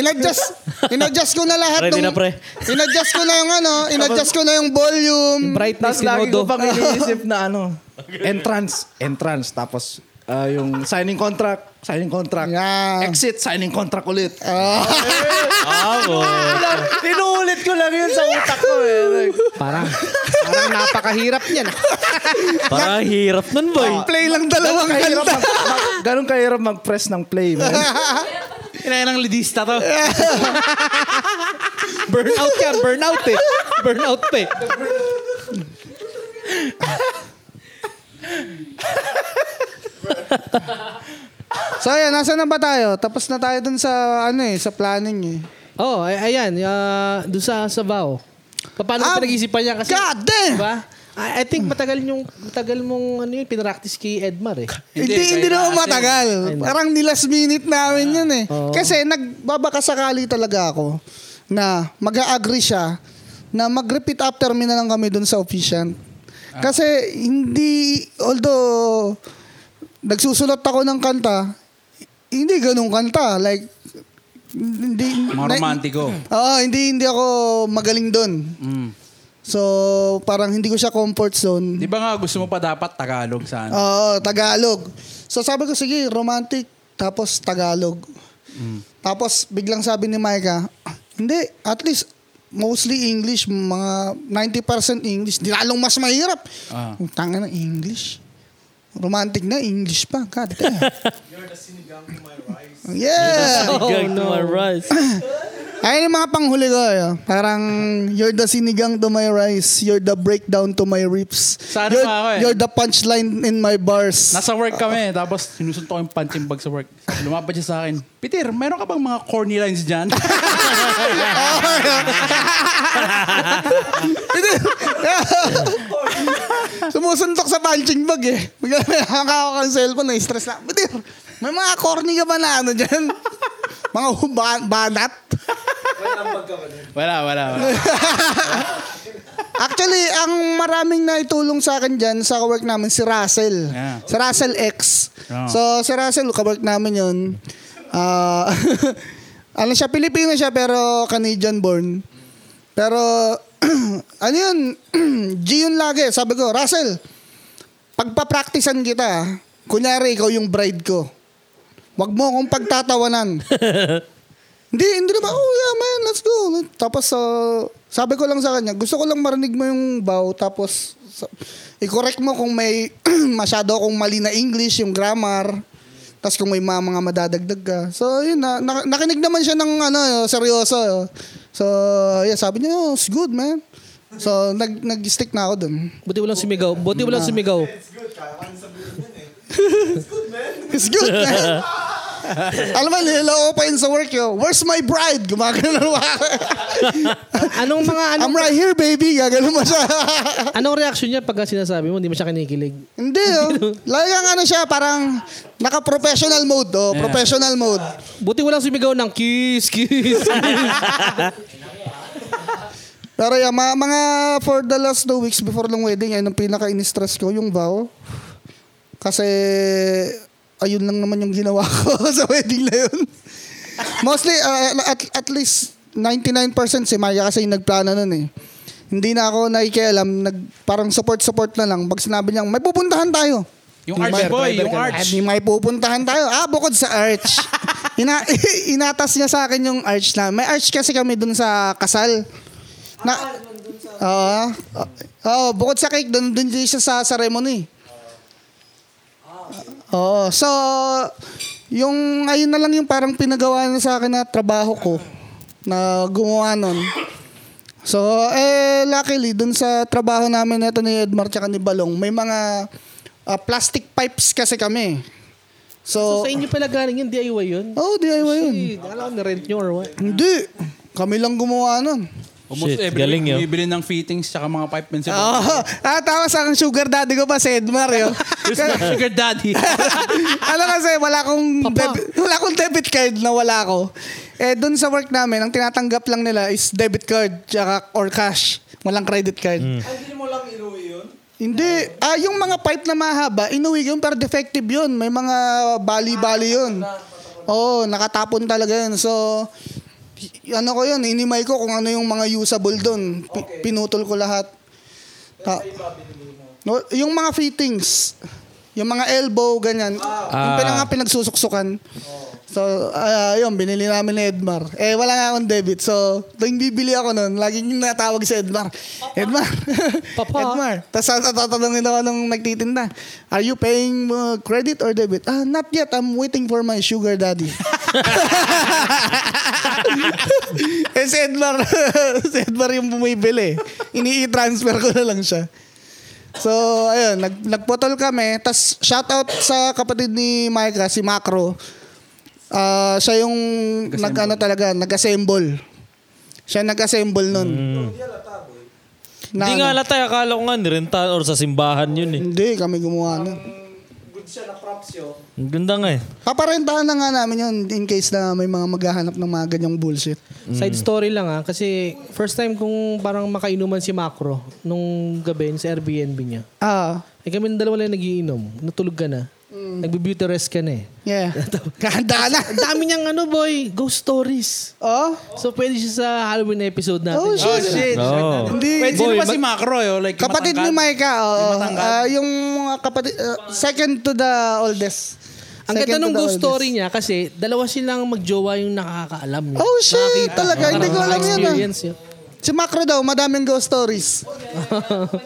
In-adjust, in-adjust ko na lahat. Ready nung- na, pre. In-adjust ko na yung ano, in-adjust ko na yung volume. Brightness, Tapos lagi ko pang iniisip na ano, *laughs* entrance, entrance. Tapos ah, yung signing contract, signing contract. Yeah. Exit, signing contract ulit. *laughs* Ah, oh. Inuulit ko lang yun sa utak ko eh. Like, Parang, parang napakahirap niyan. Parang hirap nun, boy. Play lang dalawang kanta. mag, mag, ganun kahirap mag-press ng play, man. *laughs* Kailangan ng lidista to. *laughs* Burnout yan, burnout eh. Burnout pa eh. So ayan, nasa na ba tayo? Tapos na tayo dun sa ano eh, sa planning eh. Oh, ay, ayan, uh, doon sa Savao. Paano Ah, pinag-isipan niya kasi... God damn! Diba? I, I think matagal yung matagal mong ano yun, pinractice kay Edmar eh. Hindi, Hindi, kasi- matagal. Parang ni last minute namin yun eh. Oo. Kasi nagbabakasakali talaga ako na mag-agree siya na mag-repeat after me na lang kami dun sa officiant. Kasi hindi, although nagsusulat ako ng kanta, hindi ganun kanta. Like, hindi, Mga romantiko. Oo, hindi, hindi ako magaling dun. Mm. So, parang hindi ko siya comfort zone. Di ba nga gusto mo pa dapat Tagalog sana? Oo, Tagalog. So sabi ko, sige, romantic, tapos Tagalog. Tapos biglang sabi ni Micah, hindi, at least mostly English, mga 90% English. Di lalong mas mahirap. Ah. Ang Tanga na English. Romantic na, English pa. God damn. *laughs* You're the sinigang to my rice. *laughs* Yeah. Gang to my rice. *clears throat* Ayun yung mga panghuli ko. eh. Parang, you're the sinigang to my rice. You're the breakdown to my ribs. Sana you're, pa ako eh. you're the punchline in my bars. Nasa work kami, tapos sinusuntok ko yung punching bag sa work. Lumapad siya sa akin, Peter, meron ka bang mga corny lines dyan? *laughs* Sumusuntok sa punching bag eh. Bigla may ako ng cellphone, na-stress na. Badir, may mga corny ka ba na ano dyan? mga ba- banat? wala, wala. wala. Actually, ang maraming naitulong sa akin dyan sa work namin, si Russell. Yeah. Si Russell X. Oh. So, si Russell, kawork namin yun. Ah, *laughs* ano siya, Pilipino siya pero Canadian born. Pero, *clears throat* ano yun, *clears throat* G yun lagi. Sabi ko, Russell, pagpa-practicean kita, kunyari ikaw yung bride ko. Wag mo akong pagtatawanan. *laughs* Hindi, hindi naman, oh yeah man, let's go. Tapos, uh, sabi ko lang sa kanya, gusto ko lang marinig mo yung bow, tapos, sa- i-correct mo kung may *clears throat* masyado akong mali na English, yung grammar, tapos kung may mga, mga madadagdag ka. So, yun na, na- nakinig naman siya ng ano, seryoso. So, yeah, sabi niya, oh, it's good, man. So, nag, nag-stick na ako dun. Buti walang sumigaw. Buti walang sumigaw. It's good, man. *laughs* *laughs* *laughs* Alam mo, niloko pa yun sa work yo. Where's my bride? Gumagano na. *laughs* Anong mga I'm anong, right here, baby. Gagano mo siya. *laughs* anong reaction niya pag sinasabi mo hindi mo siya kinikilig? Hindi, oh. Lagi ano siya, parang naka-professional mode, oh. Professional mode. Buti walang sumigaw ng kiss, kiss. Pero yeah, ma- mga for the last two weeks before ng wedding, ayun ang pinaka-in-stress ko, yung vow. Kasi, ayun lang naman yung ginawa ko *laughs* sa wedding na yun. Mostly, uh, at, at least 99% si Maya kasi yung nagplano nun eh. Hindi na ako nakikialam, nag, parang support-support na lang. Pag sinabi niya, may pupuntahan tayo. Yung arch boy, yung arch. At may pupuntahan tayo. Ah, bukod sa arch. *laughs* Ina *laughs* inatas niya sa akin yung arch na. May arch kasi kami dun sa kasal. Na, Oo. Oo, bukod sa cake, dun, dun din siya sa ceremony. Oo. So, yung ayun na lang yung parang pinagawa niya sa akin na trabaho ko na gumawa nun. So, eh, luckily, dun sa trabaho namin ito ni Edmar tsaka ni Balong, may mga ah, plastic pipes kasi kami. so, So, sa inyo pala galing yun, DIY yun? oh, DIY yun. Alam ko na-rent nyo or what? Hindi. Kami lang gumawa nun. Almost Shit, every galing week, yun. bibili ng fittings tsaka mga pipe pencil. Oo. ah, tapos ang sugar daddy ko pa si Edmar yun. Sugar daddy. *laughs* ano kasi, wala akong, debit, wala akong debit card na wala ako. Eh, dun sa work namin, ang tinatanggap lang nila is debit card tsaka or cash. Walang credit card. Hindi. Ah, yung mga pipe na mahaba, inuwi yun pero defective yun. May mga bali-bali yun. Oo, nakatapon talaga yun. So, ano ko yun, inimay ko kung ano yung mga usable doon. Pi- pinutol ko lahat. Ta- no, yung mga fittings, yung mga elbow, ganyan. Yung pinang pinagsusuksukan. So, ah, yun, binili namin ni Edmar. Eh, wala nga akong debit. So, tuwing bibili ako nun, laging natawag si Edmar. Edmar. Papa. Edmar. *laughs* Tapos tatanungin ako nung nagtitinda, are you paying uh, credit or debit? Ah, not yet. I'm waiting for my sugar daddy. *laughs* eh, si Edmar, *laughs* si Edmar yung bumibili. Ini-transfer ko na lang siya. So, ayun, nag, nagputol kami. Tapos, shout out sa kapatid ni Micah, si Macro. Ah, siya yung nag, ano talaga, nag-assemble. Siya nag-assemble nun. Na Hindi nga ano. latay, akala ko nga nirentahan or sa simbahan yun eh. Hindi, kami gumawa nun. Ang ganda nga eh. Paparentahan na nga namin yun in case na may mga maghahanap ng mga ganyang bullshit. Side story lang ah. Kasi first time kong parang makainuman si Macro nung gabi sa Airbnb niya. Ah, Eh kami ng dalawa lang nagiinom. Natulog ka na. Nagbe-beauty rest ka na eh. yeah. *laughs* Kahanda na. Ang dami niyang ano boy, ghost stories. Oh, So pwede siya sa Halloween episode natin. oh shit. Shit. Oo. Hindi. Wait, sino Boy, ba si Macro? Yo? Like, Kapatid ni? Micah, oo. Yung? Ah, yung mga kapatid, ah, second to the oldest. Ang ganda to ng the ghost story niya kasi dalawa silang magjowa yung nakakaalam. niya. Oh, shit. Nakakita. Talaga, hindi ko alam yan, ah. experience yun. Si Macro daw, madaming ghost stories.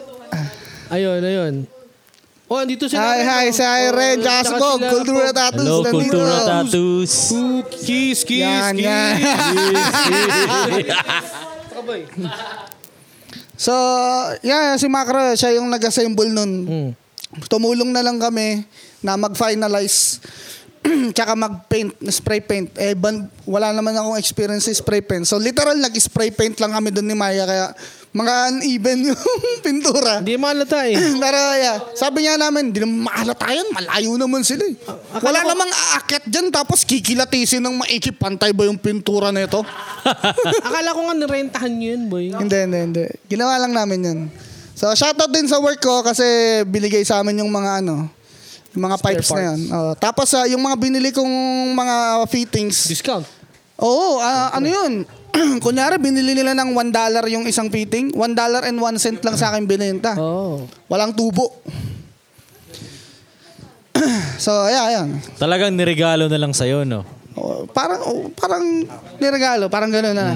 *laughs* Ayun, ayun. Oh, andito sila. Hi, hi, si Irene, tsaka si Bog, Kultura Tattoos. Hello, nandito. Kultura Tattoos. Kiss, kiss, Yan, kiss. yan. *laughs* So, yeah, si Macro, siya yung nag-assemble nun. Hmm. Tumulong na lang kami na mag-finalize *clears throat* tsaka mag-paint, spray paint. Eh, ban, wala naman akong experience sa spray paint. So, literal, nag-spray paint lang kami doon ni Maya. Kaya, mga uneven *laughs* yung pintura. Hindi malata eh. *clears throat* Pero yeah, sabi niya namin, hindi naman mahalata yan. Malayo naman sila eh. Wala namang aakyat dyan tapos kikilatisin ng maikip. Pantay ba yung pintura nito? *laughs* Akala ko nga nirentahan nyo yun, boy. hindi, hindi, hindi. Ginawa lang namin yun. So, shoutout din sa work ko kasi binigay sa amin yung mga ano, yung mga pipes na yun. Oo. tapos ah, yung mga binili kong mga fittings. Discount. Oo, ah, ano yun? *clears throat* Kunyari, binili nila ng $1 yung isang fitting. $1 and 1 cent lang sa akin binenta. Oh. Walang tubo. *clears throat* so, yeah, ayan. Talagang niregalo na lang sa'yo, no? Oh, parang, oh, parang niregalo, parang gano'n na.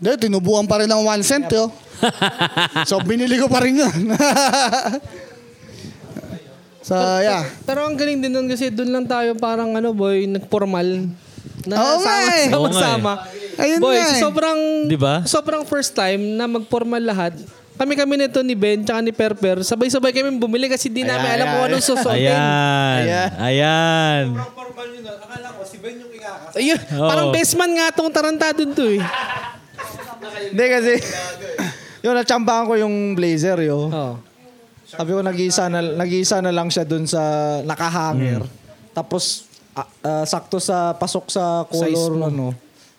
Hindi, tinubuan pa rin ng 1 cent, yo. *laughs* so, binili ko pa rin yun. *laughs* so, yeah. Pero ang galing din nun kasi doon lang tayo parang ano, boy, nagformal. Na Oo nga eh. Ayun boy, nga eh. sobrang, Di ba? sobrang first time na magformal lahat. Kami-kami nito ni Ben tsaka ni Perper, sabay-sabay kami bumili kasi di namin alam kung anong susuotin. Ayan. Ayan. Ayun, parang best man nga tong tarantado to eh. Hindi kasi, yun, natsambahan ko yung blazer, yo. Oh. Sabi ko, nag-iisa na, nag-iisa na lang siya dun sa nakahanger. Tapos, ah, ah, sakto sa, pasok sa Size color, mo. ano.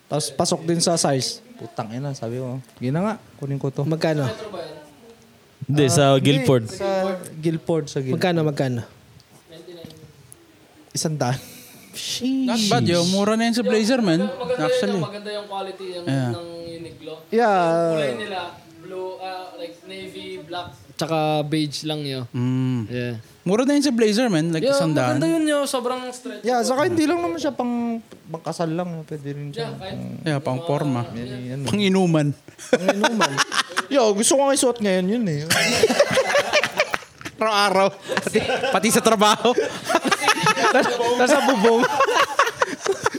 Tapos, pasok din sa size. Putang ina, sabi ko. Gina nga, kunin ko to. Magkano? Hindi, sa Guilford. Sa Guilford, sa Guilford. Magkano, magkano? Isang daan. Not bad, yo. Mura na yun sa Blazer, man. Maganda Actually. yun, maganda yung quality yung, Yeah. ng Uniqlo. Yeah. Kulay nila, blue, ah, like navy, black, tsaka beige lang yun. Mm. Yeah. Mura na yun sa Blazer, man. Like Yeah, isang daan. maganda yun yun, sobrang stretch. Yeah, saka hindi lang naman siya pang pangkasal lang. Pwede rin siya. Yeah, kahit Yeah, pang forma. Yan. Pang inuman. *laughs* Yo, gusto ko nga isuot ngayon yun eh. Araw-araw. Pati, pati sa trabaho. *laughs* Nasa bubong.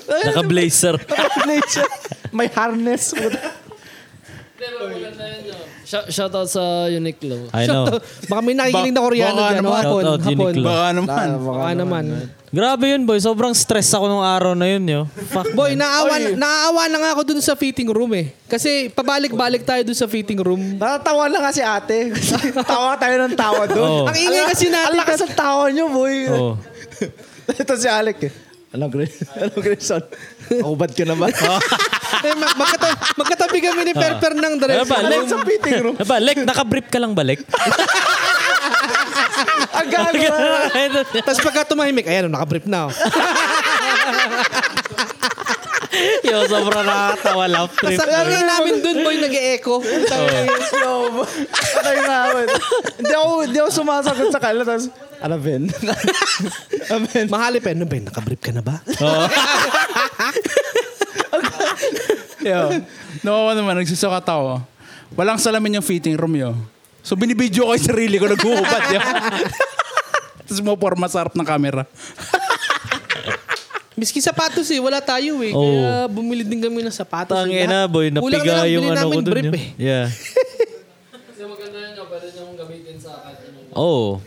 Naka-blazer. Blazer. May harness. Hindi, maganda yun yun. Shout, shoutout sa Uniqlo. I know. Baka may nakikinig na Koreano baka dyan. naman. Hapon, Shout out, hapon. Uniqlo. Baka naman. Baka naman. Grabe yun, boy. Sobrang stress ako nung araw na yun, yo. Fuck. Boy, naawa, naawa na nga ako dun sa fitting room eh. Kasi pabalik-balik tayo dun sa fitting room. Natatawa lang kasi ate. *laughs* tawa tayo ng tawa doon. Oo. Ang ingay kasi natin. Ang lakas ng tawa niyo, boy. Oh. *laughs* Ito si Alec eh. Ano, Grace? *laughs* Ano, Grayson? Ahubad ka na ba? Eh, mag- magkata- magkatabi kami ni Perper ng Ano dress. ba, Lek? sa fitting room. Ano ba, Lek? Naka-brief ka lang ba, Lek? *laughs* Ang. Tapos pagka tumahimik, ayan, nakabrief na. Oh. *laughs* yo, sobrang nakakatawa laugh trip. Tapos ang ingay namin dun, boy, nag-e-echo. Yo, patay na ako. Hindi ako, hindi ako sumasagot sa kanila. Tapos, ano, Ben? ano? Mahali pa, ano ba, nakabrief ka na ba? *laughs* *laughs* Yo. No, naman, nagsusukat ako. Walang salamin yung fitting room, yo. So, binibidyo ko yung sarili ko, naghuhubad, yo. *laughs* Tapos mo forma sa harap ng camera. *laughs* Miski sapatos eh, wala tayo eh. Oo. Kaya bumili din kami ng sapatos. Tangina, boy. Kulang na Napiga lang, yung ano namin ko dun. brief yo. eh. Yeah. Kasi maganda yun pwede nyo gamitin sa anong Oh.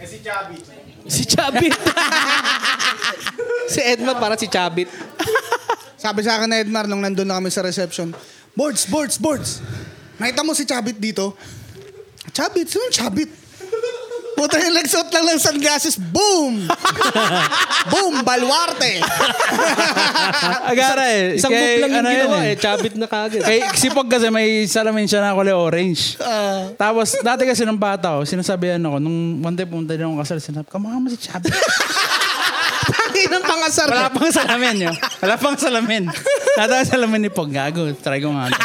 Si Chabit. si Edmar para si Chabit. Sabi sa akin na Edmar nung nandun na kami sa reception, Boards, boards, boards. Nakita mo si Chabit dito? Chabit? Sino yung chabit? Puta yung nagsuot lang ng sunglasses. Boom! *laughs* Boom! Balwarte! *laughs* Agara eh. Isang Kay- move lang yung ano yun ginawa eh. eh. Chabit na kagad. Kay sipag kasi may salamin siya na kulay orange. Ah. Tapos dati kasi nung bata ko, sinasabihan ako, nung one time pumunta din ako kasal, sinabi, kamukha mo si Chubby. *laughs* Pangin ng pangasar. Wala pang salamin yun. Wala pang salamin. Nata salamin ni Pog. Gago. Try ko nga. *laughs*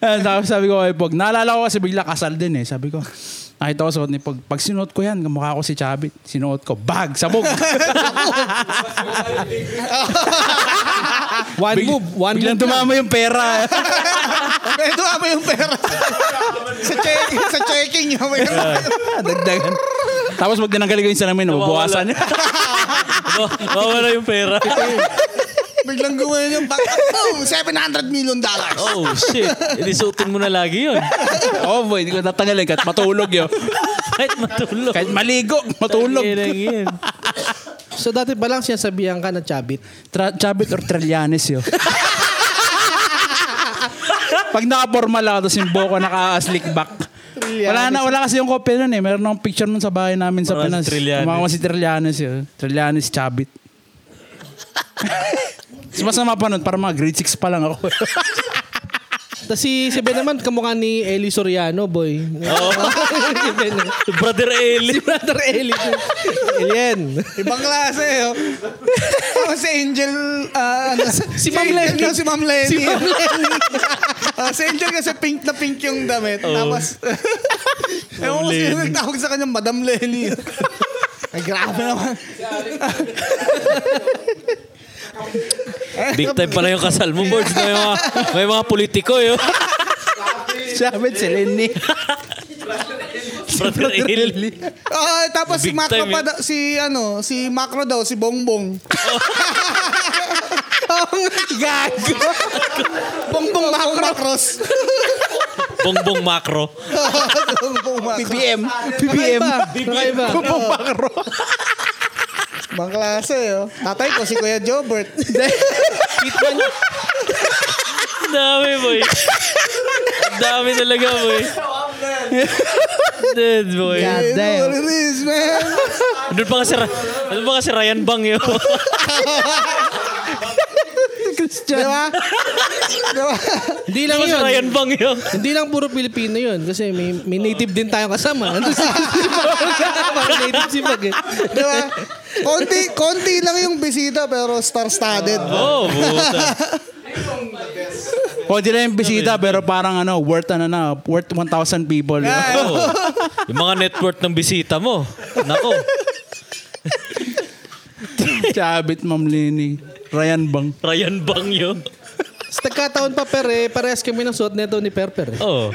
Eh, Tapos sabi ko kay Pog, naalala ko kasi bigla kasal din eh. Sabi ko, nakita ko suot ni Pog, pag sinuot ko yan, kamukha ko si Chabit. Sinuot ko, bag, sabog. *laughs* One move. One Biglang move. tumama yung pera. *laughs* May dumama yung pera. sa checking, sa checking niya. May Dagdagan. Tapos pag tinanggalin ko yung salamin, mabawasan *laughs* niya. Mawala yung pera. Biglang gumawin yung back. Boom! 700 million dollars. Oh, shit. Hindi suotin mo na lagi yun. Oo, boy, hindi ko tatanggalin kahit matulog yun. Kahit matulog. Kahit maligo, matulog. So dati pa lang sinasabihan ka na chabit. Tra- Chabit or Trillanes yun. Pag naka-formal ako, tapos yung buhok ko naka-slick back. Wala na, wala kasi yung kopya nun eh. Meron akong picture nun sa bahay namin sa Pinas. si Trillanes. Kumakawa si Trillanes yun. Trillanes Chabit. Mas masama pa nun, parang mga grade 6 pa lang ako. *laughs* Tapos si, si Ben naman, kamukha ni Eli Soriano, boy. Oo. si Ben. Brother Eli. Si Brother Eli. Alien. Ibang klase. Oh. Tapos si Angel, ah, ano, *laughs* si, Ma'am Angel Lenny. daw, si Ma'am Lenny. Si Ma'am Lenny. Ah, *laughs* si Angel kasi pink na pink yung damit. Tapos, ewan ko sino nagtawag sa kanya, Madam Lenny. Ay, grabe naman. Big time pala yung kasal mo, Boards. May mga, may mga politiko yun. Chabit si Lenny. Brother Eli. Ah, tapos si Big Macro time pa daw, si ano, si Macro daw, si Bongbong. *laughs* Gago. Bongbong Macro. Macros. Bongbong macro. Bongbong Macro. PBM. PBM. Kakaiba. Ibang klase, oh. Tatay ko, si Kuya Jobert. *laughs* Ang dami, boy. Dami talaga, boy. Dead, boy. God damn. what it is, man. Doon *laughs* pa kasi, doon pa kasi Ryan Bang yun. *laughs* Di ba? Di ba? Hindi lang yun. Ryan Bang yun. Hindi lang puro Pilipino yun. Kasi may, may native din tayong kasama. Ano si *laughs* Mga native si Pag eh. Di ba? Konti, konti lang yung bisita pero star-studded. Oh, buta. *laughs* Di lang yung bisita, pero parang ano, worth ano na, worth 1,000 people. Oh. Yung mga net worth ng bisita mo. Nako. *laughs* Chabit, Ma'am Lenny. Ryan Bang. Ryan Bang yun. Sa nagkataon pa per eh, parehas kami ng suot neto ni Perper eh. Oh.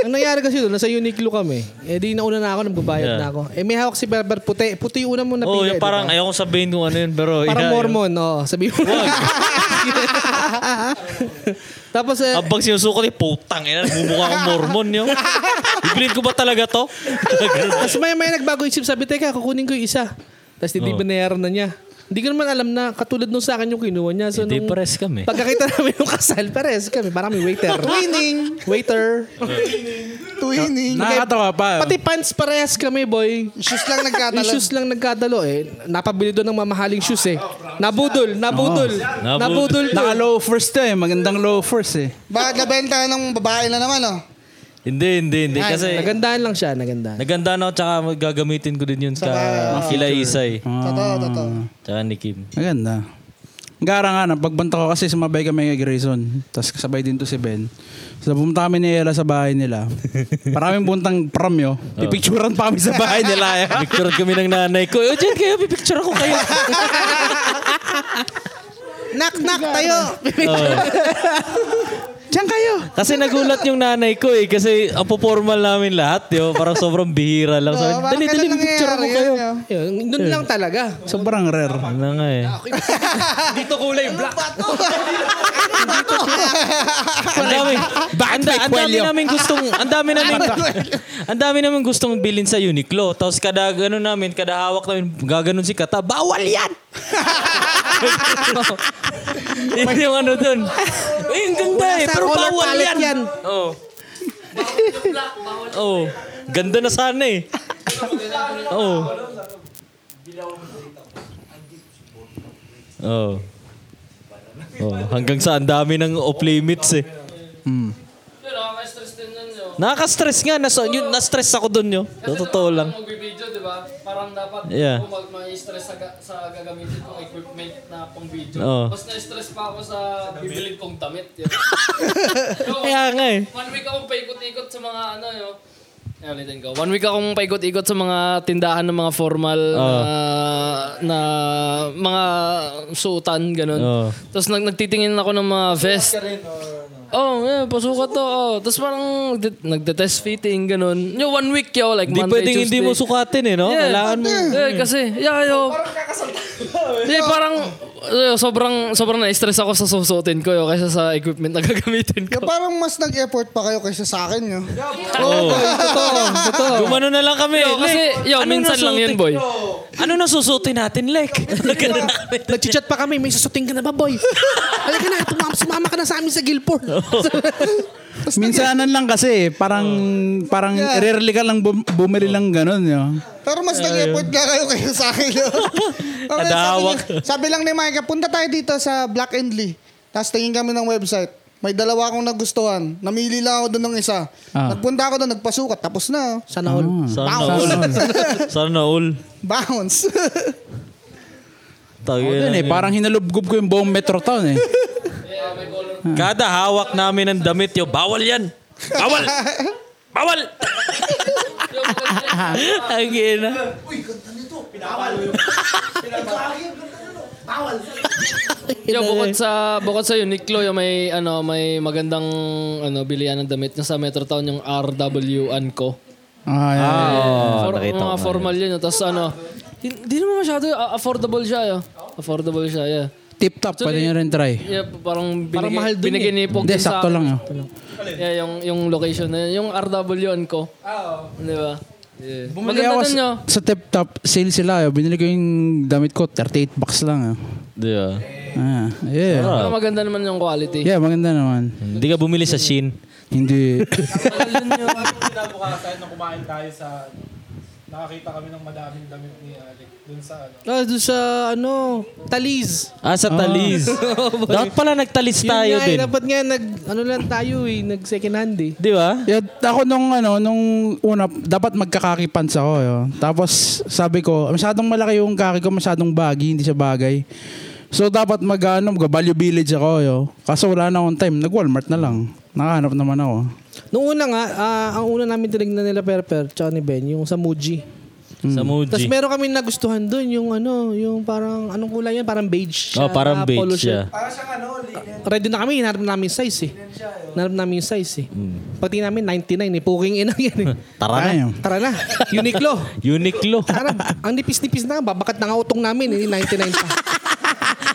Ang nangyari kasi doon, nasa Uniqlo kami. Eh di nauna na ako, nagbabayad Yeah. na ako. Eh may hawak si Perper puti. Puti yung una mo Oh, napili. yung parang, diba? ayoko sabihin kung ano yun, pero... Parang yeah, Mormon, oo. Sabi mo. *laughs* Tapos eh, Abang sinusuko ni putang ina, bumukha akong Mormon yun. Ibigin ko ba talaga to? Tapos may may nagbago isip, sabi, teka, kukunin ko yung isa. Tapos hindi Oh. binayaran na niya. Hindi ko naman alam na katulad nung sa akin yung kinuha niya. So, Hindi, nung pares kami. Pagkakita *laughs* namin yung kasal, pares kami. Parang may waiter. Twinning. waiter. Twinning. Nakakatawa pa. Pati pants parehas kami, boy. Shoes lang Yung nagkatalo. shoes lang nagkadalo eh. Napabili doon ng mamahaling shoes eh. Nabudol, nabudol. Nabudol. Nabudol to. Naka loafers to eh. Magandang loafers eh. Bakit nabenta ng babae na naman, oh? Hindi, hindi, hindi. Ay, Kasi nagandaan lang siya, nagandaan. naganda na ako, tsaka gagamitin ko din yun Saka- ka kila Isay. Totoo, totoo. Tsaka ni Kim. Maganda. Gara nga na, pagbanta ko kasi sumabay kami kay Grayson. Tapos kasabay din to si Ben. So pumunta kami ni Ella sa bahay nila. Maraming puntang pramyo. Pipicturan pa kami sa bahay nila. eh. *laughs* Picture kami ng nanay ko. O, dyan kayo, pipicture ako kayo. *laughs* Knock, knock tayo. *laughs* Diyan kayo. Kasi nagulat yung nanay ko eh. Kasi ang formal namin lahat. Yo, parang sobrang bihira lang. Sabi, Oh, bakit dali, dali, ganun picture ako nangyayari? kayo. Yun. Yun, doon lang talaga. Sobrang rare. Ano nga eh. *laughs* *laughs* Dito kulay black. Ang dami, ang, da- ang dami namin gustong ang dami namin ang dami namin gustong bilhin sa Uniqlo. Tapos kada ano namin, kada hawak namin, gaganon si Kata, bawal yan. *laughs* Yun yung ano dun. Eh, ang ganda eh, pero color bawal palette yan. yan. Oo. Oh. Ganda na sana eh. Oo. Oh. Oh, hanggang sa ang dami ng off limits eh. Yun, nakaka-stress din nun yun. Nakaka-stress nga. Nas, yun, na-stress ako dun yun. Totoo lang. Kung magbibideo, di ba? Parang dapat Yeah. yeah. mag ma-stress sa, ga- sa gagamitin kong equipment na pang video. Oo. Mas na-stress pa ako sa bibilin kong damit. *laughs* Yun. so, Kaya nga eh. one week akong paikot-ikot sa mga ano yun. Ay, ulitin ko. One week akong paikot-ikot sa mga tindahan ng mga formal na, na mga suotan, ganun. Oo. Tapos nag nagtitingin ako ng mga vest. Oh, yeah, pasukat to. Oh. Tapos parang nagde- nagde-test fitting, ganun. Yung one week, yo, like Hindi Monday, pwedeng hindi mo Tuesday. sukatin eh, no? Yeah. Kailangan mo. Eh, kasi, yeah, yo. Hindi, parang, yo, sobrang, sobrang na-stress ako sa susutin ko, yo, kaysa sa equipment na *laughs* gagamitin Kaya ko. parang mas nag-effort pa kayo kaysa sa akin, yo. Oo. Gumano na lang kami. Yo, kasi, yo, ano minsan lang yun, boy. Ano na susutin natin, Lek? *laughs* Nagchat pa kami, may susuting ka na ba, boy? *laughs* Halika na, tumama, sumama ka na sa amin sa Guilford. *laughs* Minsanan lang kasi, parang parang Yeah. rarely ka lang bum- bumili lang ganun. Yo. Pero mas nag-effort nga kayo kaysa sa akin, yo. *laughs* Okay, sabi, niya- sabi lang ni Mike, punta tayo dito sa Black and Lee. Tapos tingin kami ng website. May dalawa akong nagustuhan. Namili lang ako doon ng isa. Ah. Nagpunta ako doon, nagpasukat. Tapos na. Sana all. Sana all. Sana all. Bounce. *laughs* Tayo Yun eh, parang hinalubgob ko yung buong Metro Town eh. Kada hawak namin ng damit yo, bawal yan. Bawal. Bawal. Ang ina. Yo, bukod sa bukod sa Uniqlo, yung may ano, may magandang ano bilihan ng damit niya sa Metro Town yung RW Co. Ah, yeah. Oh, For, nakita ko mga formal yun. Tapos ano, hindi naman masyado, uh, affordable siya. Yo. Affordable siya, yeah. Tip top, pwede nyo rin try. Yeah, parang binigay, Parang mahal dun binigay eh. ni Pog Hindi, sakto lang yun. Yeah, yung, yung location na yun. Yung RW Co. Di ba? Yeah. Bumili Maganda ako sa, nyo. sa tip top, sale sila. Yo. Binili ko yung damit ko, 38 bucks lang. Di ba? Ah, yeah. Pero maganda naman yung quality. Yeah, maganda naman. Hindi ka bumili sa Shein. Hindi. Kinabukasan *laughs* nung kumain tayo sa... Nakakita kami ng madaming damit ni Alec dun sa ano. Ah, doon sa, ano, Taliz. Ah, sa Talis. *laughs* Dapat pala nagtalis Yun tayo nga, eh, din. dapat nga, nag, ano lang tayo eh, nag second hand eh. Di ba? yeah, ako nung ano, nung una, dapat magkakakipants ako. Yo. Tapos sabi ko, masyadong malaki yung kaki ko, masyadong baggy, hindi siya bagay. So dapat mag ano, mag value village ako. Yo. Kaso wala na akong time, nag-Walmart na lang. Nakahanap naman ako. Nung una nga, ah, ang una namin tinignan nila Perper, tsaka ni Ben, yung sa Muji. Sa Tapos Muji. meron kami nagustuhan doon, yung ano, yung parang, anong kulay yan? Parang beige. Oh, siya, parang na beige polo siya. shirt. Para siyang ano, linen. Ready na kami, hinarap namin yung size eh. Hinarap namin yung size eh. Hmm. Pati namin 99 eh, puking inang yan eh. *laughs* Tara na. Kaya. Tara na, Uniqlo. *laughs* Uniqlo. Tara, ang nipis-nipis na, babakat na nga utong namin eh, 99 pa.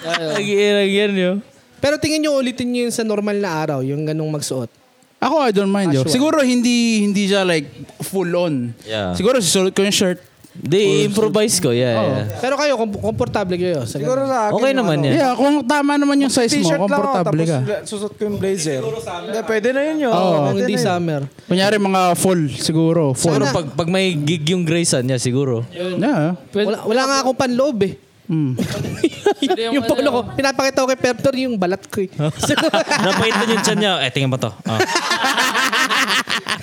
*laughs* Ina yan yun. Pero tingin nyo, ulitin nyo yun sa normal na araw, yung ganong magsuot. Ako, I don't mind. Yo. Siguro hindi hindi siya like full on. Yeah. Siguro susuot ko yung shirt. Di, improvise ko. Yeah, yeah. Pero kayo, kom- komportable kayo. Sa Siguro sa akin. Okay yung naman ano, yan. Yeah, kung tama naman yung size mo, T-shirt lang ako, komportable tapos ka. susot ko yung blazer. Hindi, pwede na yun yun. Oo, Pwede hindi na yun. summer. Kunyari mga full, siguro. Full. Pero pag, pag may gig yung Grayson niya, siguro. Yeah. Wala, wala nga akong panloob eh. *laughs* Mm. yung ano, polo ko, pinapakita ko kay Perper yung balat ko eh. *laughs* Napakita niyo yung chan niya. Eh, tingnan mo to. Ah. *laughs*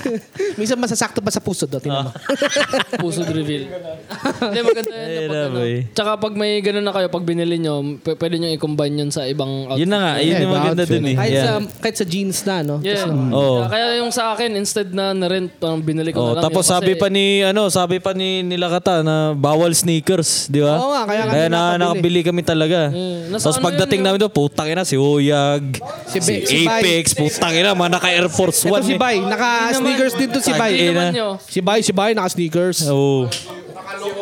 *laughs* Minsan masasakto pa sa puso do. Tingnan mo. *laughs* Puso reveal. *laughs* Hindi, maganda yun. Ay, Pag, ano. boy. Tsaka pag may ganun na kayo, pag binili nyo, p- pwede nyo i-combine yun sa ibang outfit. Yun na nga. Yun Yeah, yung maganda outfit. dun eh. Kahit, Yeah. sa, kahit sa jeans na, no? Yeah. Oo. Kaya yung sa akin, instead na na-rent, parang binili ko Oh, na lang. tapos yun. sabi pa ni ano, sabi pa ni nila kata na bawal sneakers, di ba? Oo nga, kaya kami kaya na nakabili. nakabili kami talaga. Mm, nasa Tapos ano pagdating yun, namin doon, putang ina si Oyag, si, Be- si Apex, putang ina, mga naka Air Force Ito One. si eh. Bay, naka-sneakers din to si Bay. Hindi naman nyo. Si Bay, si Bay, naka-sneakers. Oo.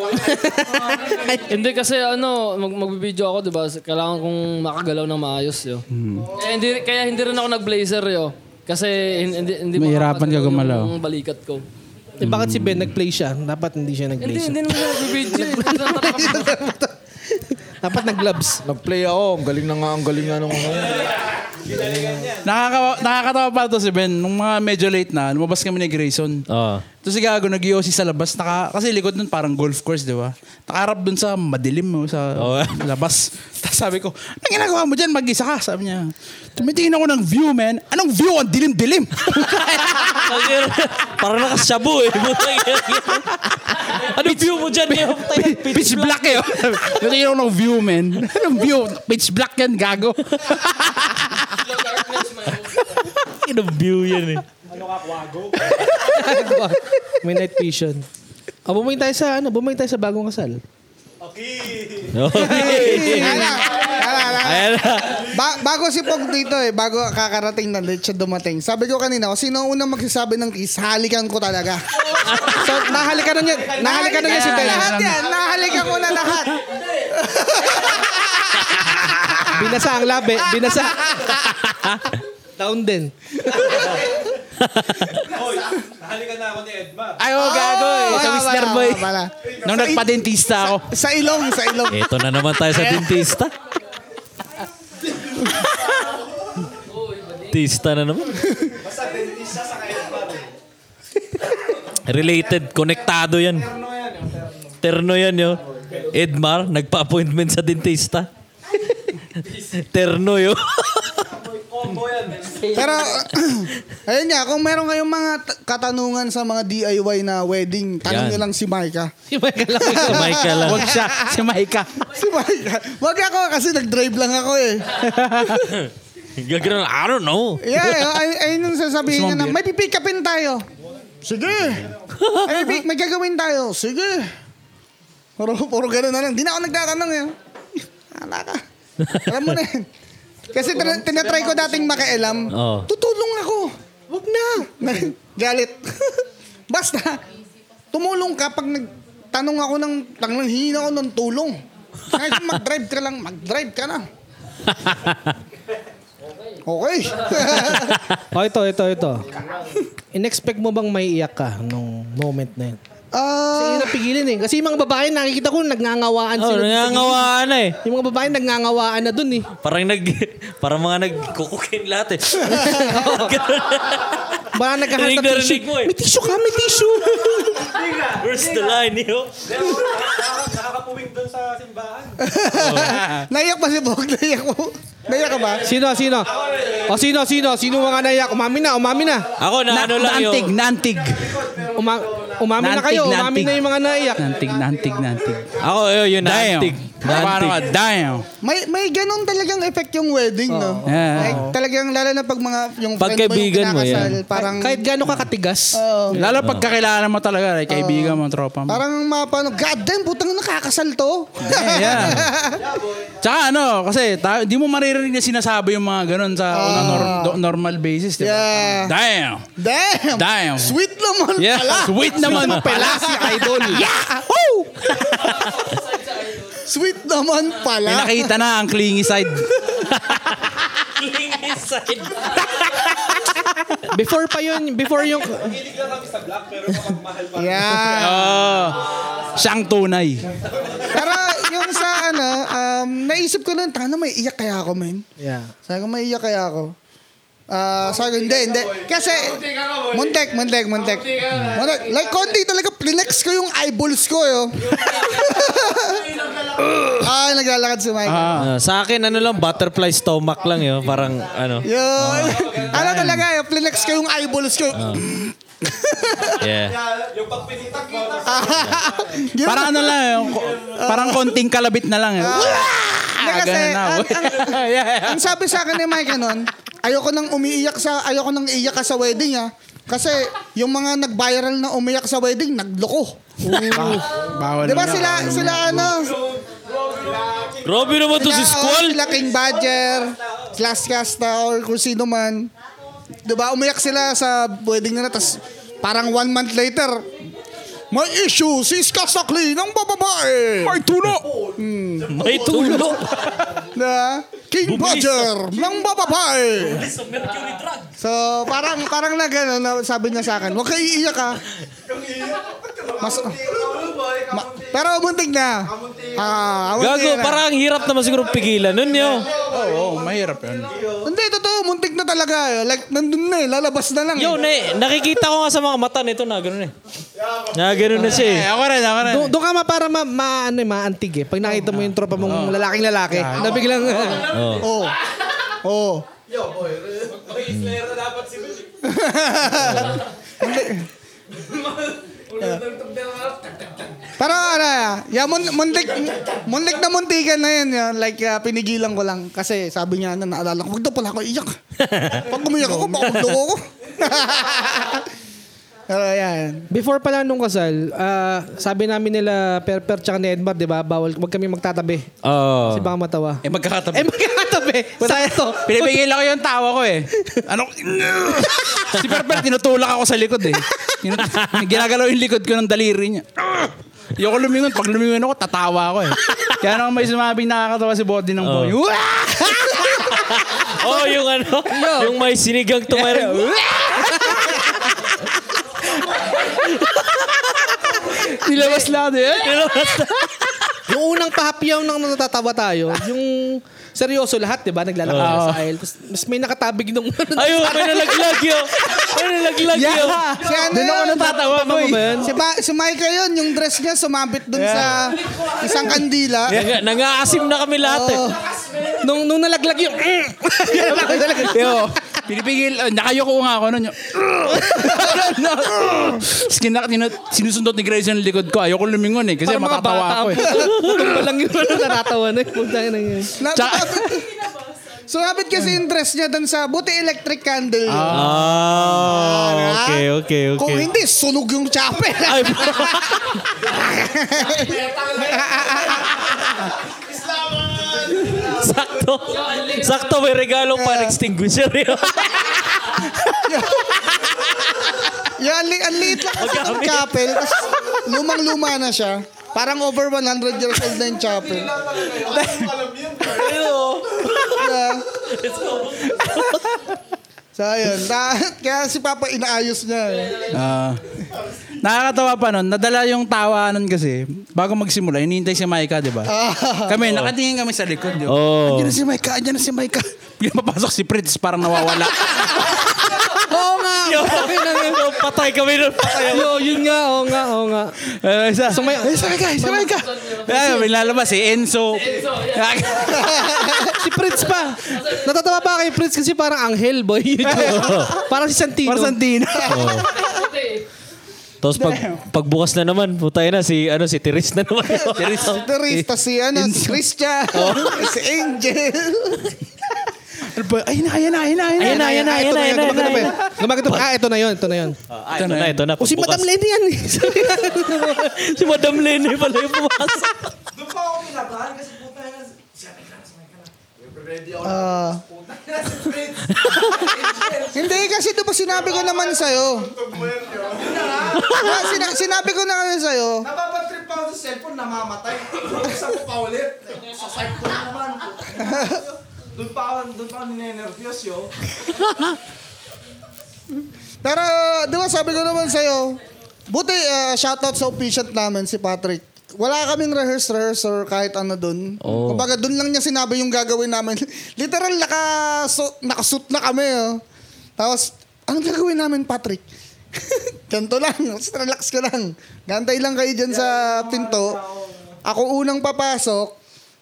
*laughs* Hindi kasi ano, mag magbibideo ako, di ba? Kailangan kong makagalaw ng maayos yo. Hmm. Eh, hindi, kaya hindi rin ako nag-blazer yo. Kasi hindi, hindi Mahirapan ka gumalaw. Yung balikat ko. Eh, bakit si Ben nag-play siya? Dapat hindi siya nag-play Hindi, siya. hindi naman ako video. *laughs* Dapat nag-gloves. Nag-play ako. Ang galing na nga. Ang galing nga nung ano. Nakaka nakakatawa pa to si Ben. Nung mga medyo late na, lumabas kami ni Grayson. Oo. Tapos si Gago nag sa labas. Naka, kasi likod nun parang golf course, di ba? Nakaharap dun sa madilim mo, sa Oo. *laughs* labas. Tapos sabi ko, anong ginagawa mo dyan? Mag-isa ka. Sabi niya, tumitingin ako ng view, man. Anong view? Ang dilim-dilim. *laughs* Parang nakasyabu eh. ano view mo dyan? *laughs* Yung Pitch black eh. Tumitingin ako ng view, man. Anong view? Pitch black yan, Gago. Anong view yan eh. *laughs* May night vision. O, bumalik tayo sa, ano, bumalik tayo sa bagong kasal. Ala, ala, ala. Ayan na. Ba- bago si Pog dito eh, bago kakarating na siya dumating. Sabi ko kanina, kung sino ang unang magsasabi ng kiss, halikan ko talaga. *laughs* So, nahalikan na niya, nahalikan na niya si Ben. Lahat yan, nahalikan ko na lahat. Binasa ang labi, binasa. *laughs* Down din. Ay, oh, Gago eh. Sa wala, Boy. Nung nagpa-dentista ako. Sa ilong, sa ilong. Ito na naman tayo sa dentista. Dentista na naman. Related, konektado yan. Terno yan yo. Edmar, nagpa-appointment sa dentista. *laughs* Terno yo. Pero, *clears throat* ayun nga, kung meron kayong mga t- katanungan sa mga DIY na wedding, tanong Yan. nyo lang si Micah. Si Michael lang. Si *laughs* Michael lang. Huwag siya. Si Maika. Si Micah. Wag ako kasi nag-drive lang ako eh. *laughs* Gagano, I don't know. Yeah, ay, ayun yung sasabihin niya na, may pipick upin tayo. Sige. Ay, may, may gagawin tayo. Sige. Puro, puro ganun na lang. Di na ako nagtatanong eh. Hala ka. Alam mo na yan. *laughs* Kasi tina- tinatry ko dating makialam. Oo. Tutulong ako. Wag na. *laughs* Galit. *laughs* Basta, tumulong ka pag nagtanong ako ng, tanong, hingi ako ng tulong. Kahit *laughs* mag-drive ka lang, mag-drive ka na. Okay. O, ito, ito, ito. In-expect mo bang may iyak ka nung moment na yun? Ah, hirap pigilin eh. Kasi yung mga babae, nakikita ko, nagnangawaan Oh, sila. nangangawaan na eh. Yung mga babae, nagnangawaan na dun eh. Parang nag *laughs* parang mga nagkukukin lahat eh. *laughs* Baka nagkahanap Rinig na ng tissue. mo eh. May tissue ka, may tissue. *laughs* Where's the line, yo? naiyak pa si Bog. Naiyak mo. Naiyak ka ba? Sino, sino? O sino, sino? Sino mga naiyak? Umami na, umami na. Ako na, ano lang Nantig, yung... nantig. Uma, umami na kayo, Nantig, umami nantig. na yung mga naiyak. Nantig, nantig, nantig. Ako, yun, nantig. Paano ka? Nantig. Damn. May may ganun talagang effect yung wedding, no? Yeah. Like, talagang lalo na pag mga yung friend mo yung Pagkaibigan mo, kinakasal, yan. parang Kahit gaano ka katigas. Oo. Lalo pag kakilala mo talaga, like, kaibigan mo, tropa mo. parang mapano, god damn, putang nakakasal to. Eh, yeah. *laughs* Tsaka ano, kasi ta- di mo maririnig na sinasabi yung mga ganun sa on a nor- do- normal basis, di ba? Yeah. Damn! Damn! Damn! Sweet naman Yeah, pala. sweet *laughs* naman pala si Idol. Yeah! Woo! *laughs* Sweet naman May pala. nakita na ang clingy side. Before pa yun, before yung... Yeah. Oh, siyang tunay. Pero yung sa ano, um, naisip ko nun, tanga may iyak kaya ako, men. Yeah. Sabi ko, may iyak kaya ako. Ah, sabi ko, hindi, hindi. Kasi, muntek, muntek, muntek. Muntek. Like, konti talaga, plinex ko yung eyeballs ko, yo. *laughs* ah, naglalakad si Mike. Ah, sa akin, ano lang, butterfly stomach lang yun. Parang, ano. Yun. ano talaga, yo, plinex ko yung eyeballs ko. *laughs* Yeah. Yun. Parang ano lang, yung, parang konting kalabit na lang. Eh. Hindi kasi, na. ang, ang, *laughs* ang sabi sa akin ni Mike nun, ayoko nang umiiyak sa, ayoko nang iiyak ka sa wedding ha. Kasi yung mga nag-viral na umiyak sa wedding, nagloko. Bawal Di ba na. sila, sila ano, Grabe naman to si Squall. sila King Badger, Slash Casta, or kung sino man. Di ba, umiyak sila sa wedding nila, tapos parang one month later, May issue si Skasakli ng bababae. May tulo! May tulo. Na *laughs* King Roger ng bababae. So, parang parang na gano'n, sabi niya sa akin, huwag kayo iiyak ha. Mas, ma- pero muntik na. Ah, muntik Gago, na. parang ang hirap naman siguro pigilan nun yo. Oo, mahirap yun. Hindi, totoo, muntik na talaga. Like, nandun na eh, lalabas na lang. Yo, eh. na, nakikita ko nga sa mga mata nito na gano'n eh. Na gano'n na siya eh. Ako rin, ako rin. Doon doon ka ma para ma, ma ano, eh, maantig eh. Pag nakita mo yung tropa mong lalaking lalaki, na biglang Oo. Oo. Pero ano, yeah, mun, muntik, muntik na muntikan na yun. yun. Like, ah, pinigilan ko lang. Kasi sabi niya, na naalala ko, wag daw pala ako iyak. *laughs* Pag umiyak ako, baka magdugo ko. *laughs* Pero yan. Before pala nung kasal, ah, sabi namin nila Per Per tsaka ni Edmar, di ba? Bawal, wag kami magtatabi. Oo. Kasi baka matawa. Eh, magkakatabi. Eh, magkakatabi! *laughs* Sakto! Pinipigil ako yung tawa ko eh. Ano? si Perper, tinutulak ako sa likod eh. Ginagalaw yung likod ko ng daliri niya. Ayoko lumingon. Pag lumingon ako, tatawa ako eh. Kaya nang may sumabing nakakatawa si body ng boy. *laughs* Oh, yung ano, yung may sinigang tumarin. *laughs* Nilabas lang din. yung unang pahapyaw nang natatawa tayo, yung seryoso lahat, di ba? Naglalakad Oo. sa aisle. Tapos mas may nakatabig nung... Ayun, *laughs* may nalaglag yun. May nalaglag yun. Si ano Doon ako yun? natatawa mo ba yun? Si, ba, si Micah yun, yung dress niya sumabit dun sa isang kandila. Nanga- Nangaasim na kami lahat eh. nung, nung nalaglag yung... *laughs* Yo, pinipigil. Uh, nakayoko nga ako nun. *laughs* Tinu- sinusundot ni Grace yung likod ko. Ayoko lumingon eh. Kasi mga matatawa ako eh. *laughs* Pa lang yung ano, natatawa na. Punta na yun. Tsaka, sumabit kasi dress niya dun sa, buti electric candle yun. Ah, okay, okay, Kung okay. hindi, sunog yung chapel. Ay, *laughs* Sakto. Sakto, may regalong fire extinguisher yun. *laughs* Yan, ang li- ang liit lang kasi ng chapel. Tapos lumang-luma na siya. Parang over 100 years old na yung chapel. Yeah. So, ayun. Na, *laughs* kaya si Papa inaayos niya. eh. Ah. Nakakatawa pa nun. Nadala yung tawa nun kasi. Bago magsimula, hinihintay si Maika, di ba? Kami, nakatingin kami sa likod. Di ba? Oh. Andiyan na si Maika, andiyan na si Maika. Bigla mapasok si Fritz, parang nawawala. *laughs* Oo nga. Yo, patay kami nun. Patay. Yo, yun nga, oo nga, oo nga. Eh, isa, so, may, eh, si Maika, si Maika. Ay, may lalabas si Enzo. *laughs* si Fritz pa. Natatawa pa kay Fritz kasi parang anghel, boy. *laughs* parang si Santino. Parang Santino. Tapos pag, pagbukas na naman, putay na si ano si Tiris na naman. Tiris. Si Therese, tas si, ano, si Christian, si Angel. Ay na, ayan na, ayan na, ayan na. Ayan na, ayan na, ayan na, ayan na, ayan na. Gumagano pa. Ah, ito na yun, ito na yun. Ah, ito na, ito na. O si. Madam Lenny yan. eh. si Madam Lenny pala yung pumasok. Ah. *laughs* Hindi, kasi di ba sinabi ko naman sa'yo. Ah, sina- sinabi ko na kasi sa'yo. Napapatrip pa ako sa cellphone, namamatay. Isa ko pa ulit. Sa site ko na naman. Doon pa ako, doon pa ako ninenervyos yo. Pero, di ba sabi ko naman sa'yo, buti uh, shoutout sa officiant namin, si Patrick. Wala kaming rehearse-rehearse or kahit ano dun. Oh. Kumbaga, dun lang niya sinabi yung gagawin namin. *laughs* Literal, naka, so, nakasuit na kami. Oh. Tapos, anong gagawin namin, Patrick? *laughs* Ganto lang. Just relax ka lang. Gantay lang kayo dyan sa pinto. Ako unang papasok.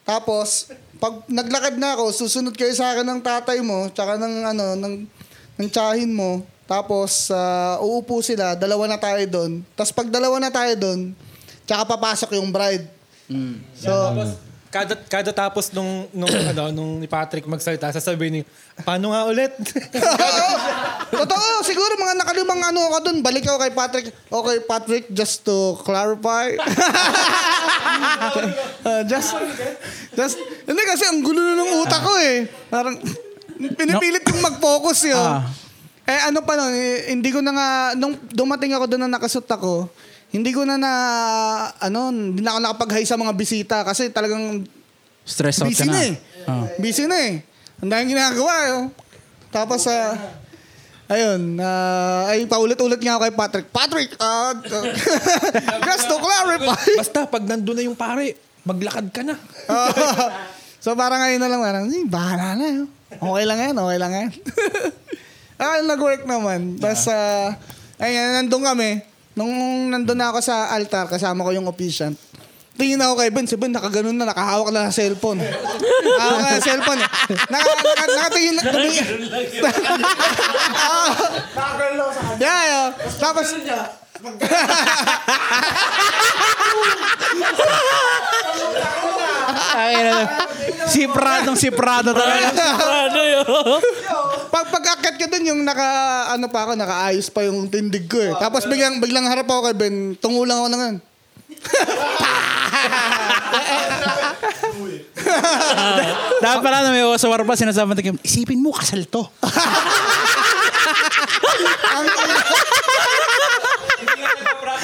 Tapos, pag naglakad na ako, susunod kayo sa akin ng tatay mo, tsaka ng, ano, ng, ng tsahin mo. Tapos, ah, uupo sila, dalawa na tayo doon. Tapos pag dalawa na tayo doon, tsaka papasok yung bride. So, Kada, kada tapos nung, nung, *clears throat* ano, nung ni Patrick magsalita, sasabihin niya, paano nga ulit? *laughs* Totoo, siguro mga nakalimang ano ako doon. Balik ako kay Patrick. Okay, Patrick, just to clarify. *laughs* Uh, just, just, hindi kasi ang gulo na ng utak ko eh. Parang, pinipilit kong mag-focus yun. Ah. Eh ano pa nun, eh, hindi ko na nga, nung dumating ako doon na nakasut ako, hindi ko na na, ano, hindi na ako nakapag-hi sa mga bisita kasi talagang Stress out ka busy na. na eh. Busy na eh. Ang daming ginagawa eh. Tapos, ah, ayun, ah, ay paulit-ulit nga ako kay Patrick. Patrick, uh, just to clarify. Basta pag nandun na yung pare, maglakad ka na. *laughs* so parang ngayon na lang, parang, eh, bahala na yun. Okay lang yan, okay lang yan. *laughs* ah, nag-work naman. Tapos, ah, ayun, nandun kami. Nung nandun na ako sa altar, kasama ko yung officiant. Tingin ako kay Ben, si Ben nakaganon na, nakahawak na sa cellphone. *laughs* Hawak na sa cellphone. Naka, naka, nakatingin na. Tumingin. *laughs* yeah, yeah. Tapos, Ay, ano, si Pradong si Prado talaga. Ano yun? pag pag-akit ko dun, yung naka, ano pa ako, nakaayos pa yung tindig ko eh. Tapos biglang, biglang harap ako kay Ben, tungo lang ako na ngayon. *laughs* Dapat pala na may usawar pa, sinasabi natin, isipin mo, kasal to. *laughs*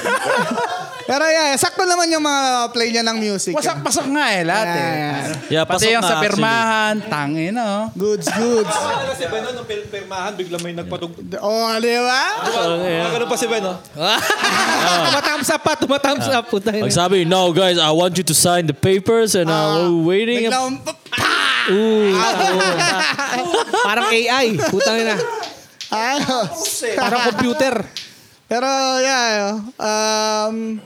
*laughs* Pero yeah, sakto naman yung mga play niya ng music. Pasak-pasak nga eh, lahat eh. Yeah, Pati pasok yung nga, sa pirmahan, tangin no. Goods, goods. Kasi Ben, nung pirmahan, bigla may nagpatug... Oh, di ba? Ganun pa si Ben, no? *laughs* tumatams up pa, tumatams up. Puta Pag sabi, no guys, I want you to sign the papers and uh, we're waiting. Biglang, *laughs* Parang AI. Putang ina. ayos. Parang computer. Pero yeah, um,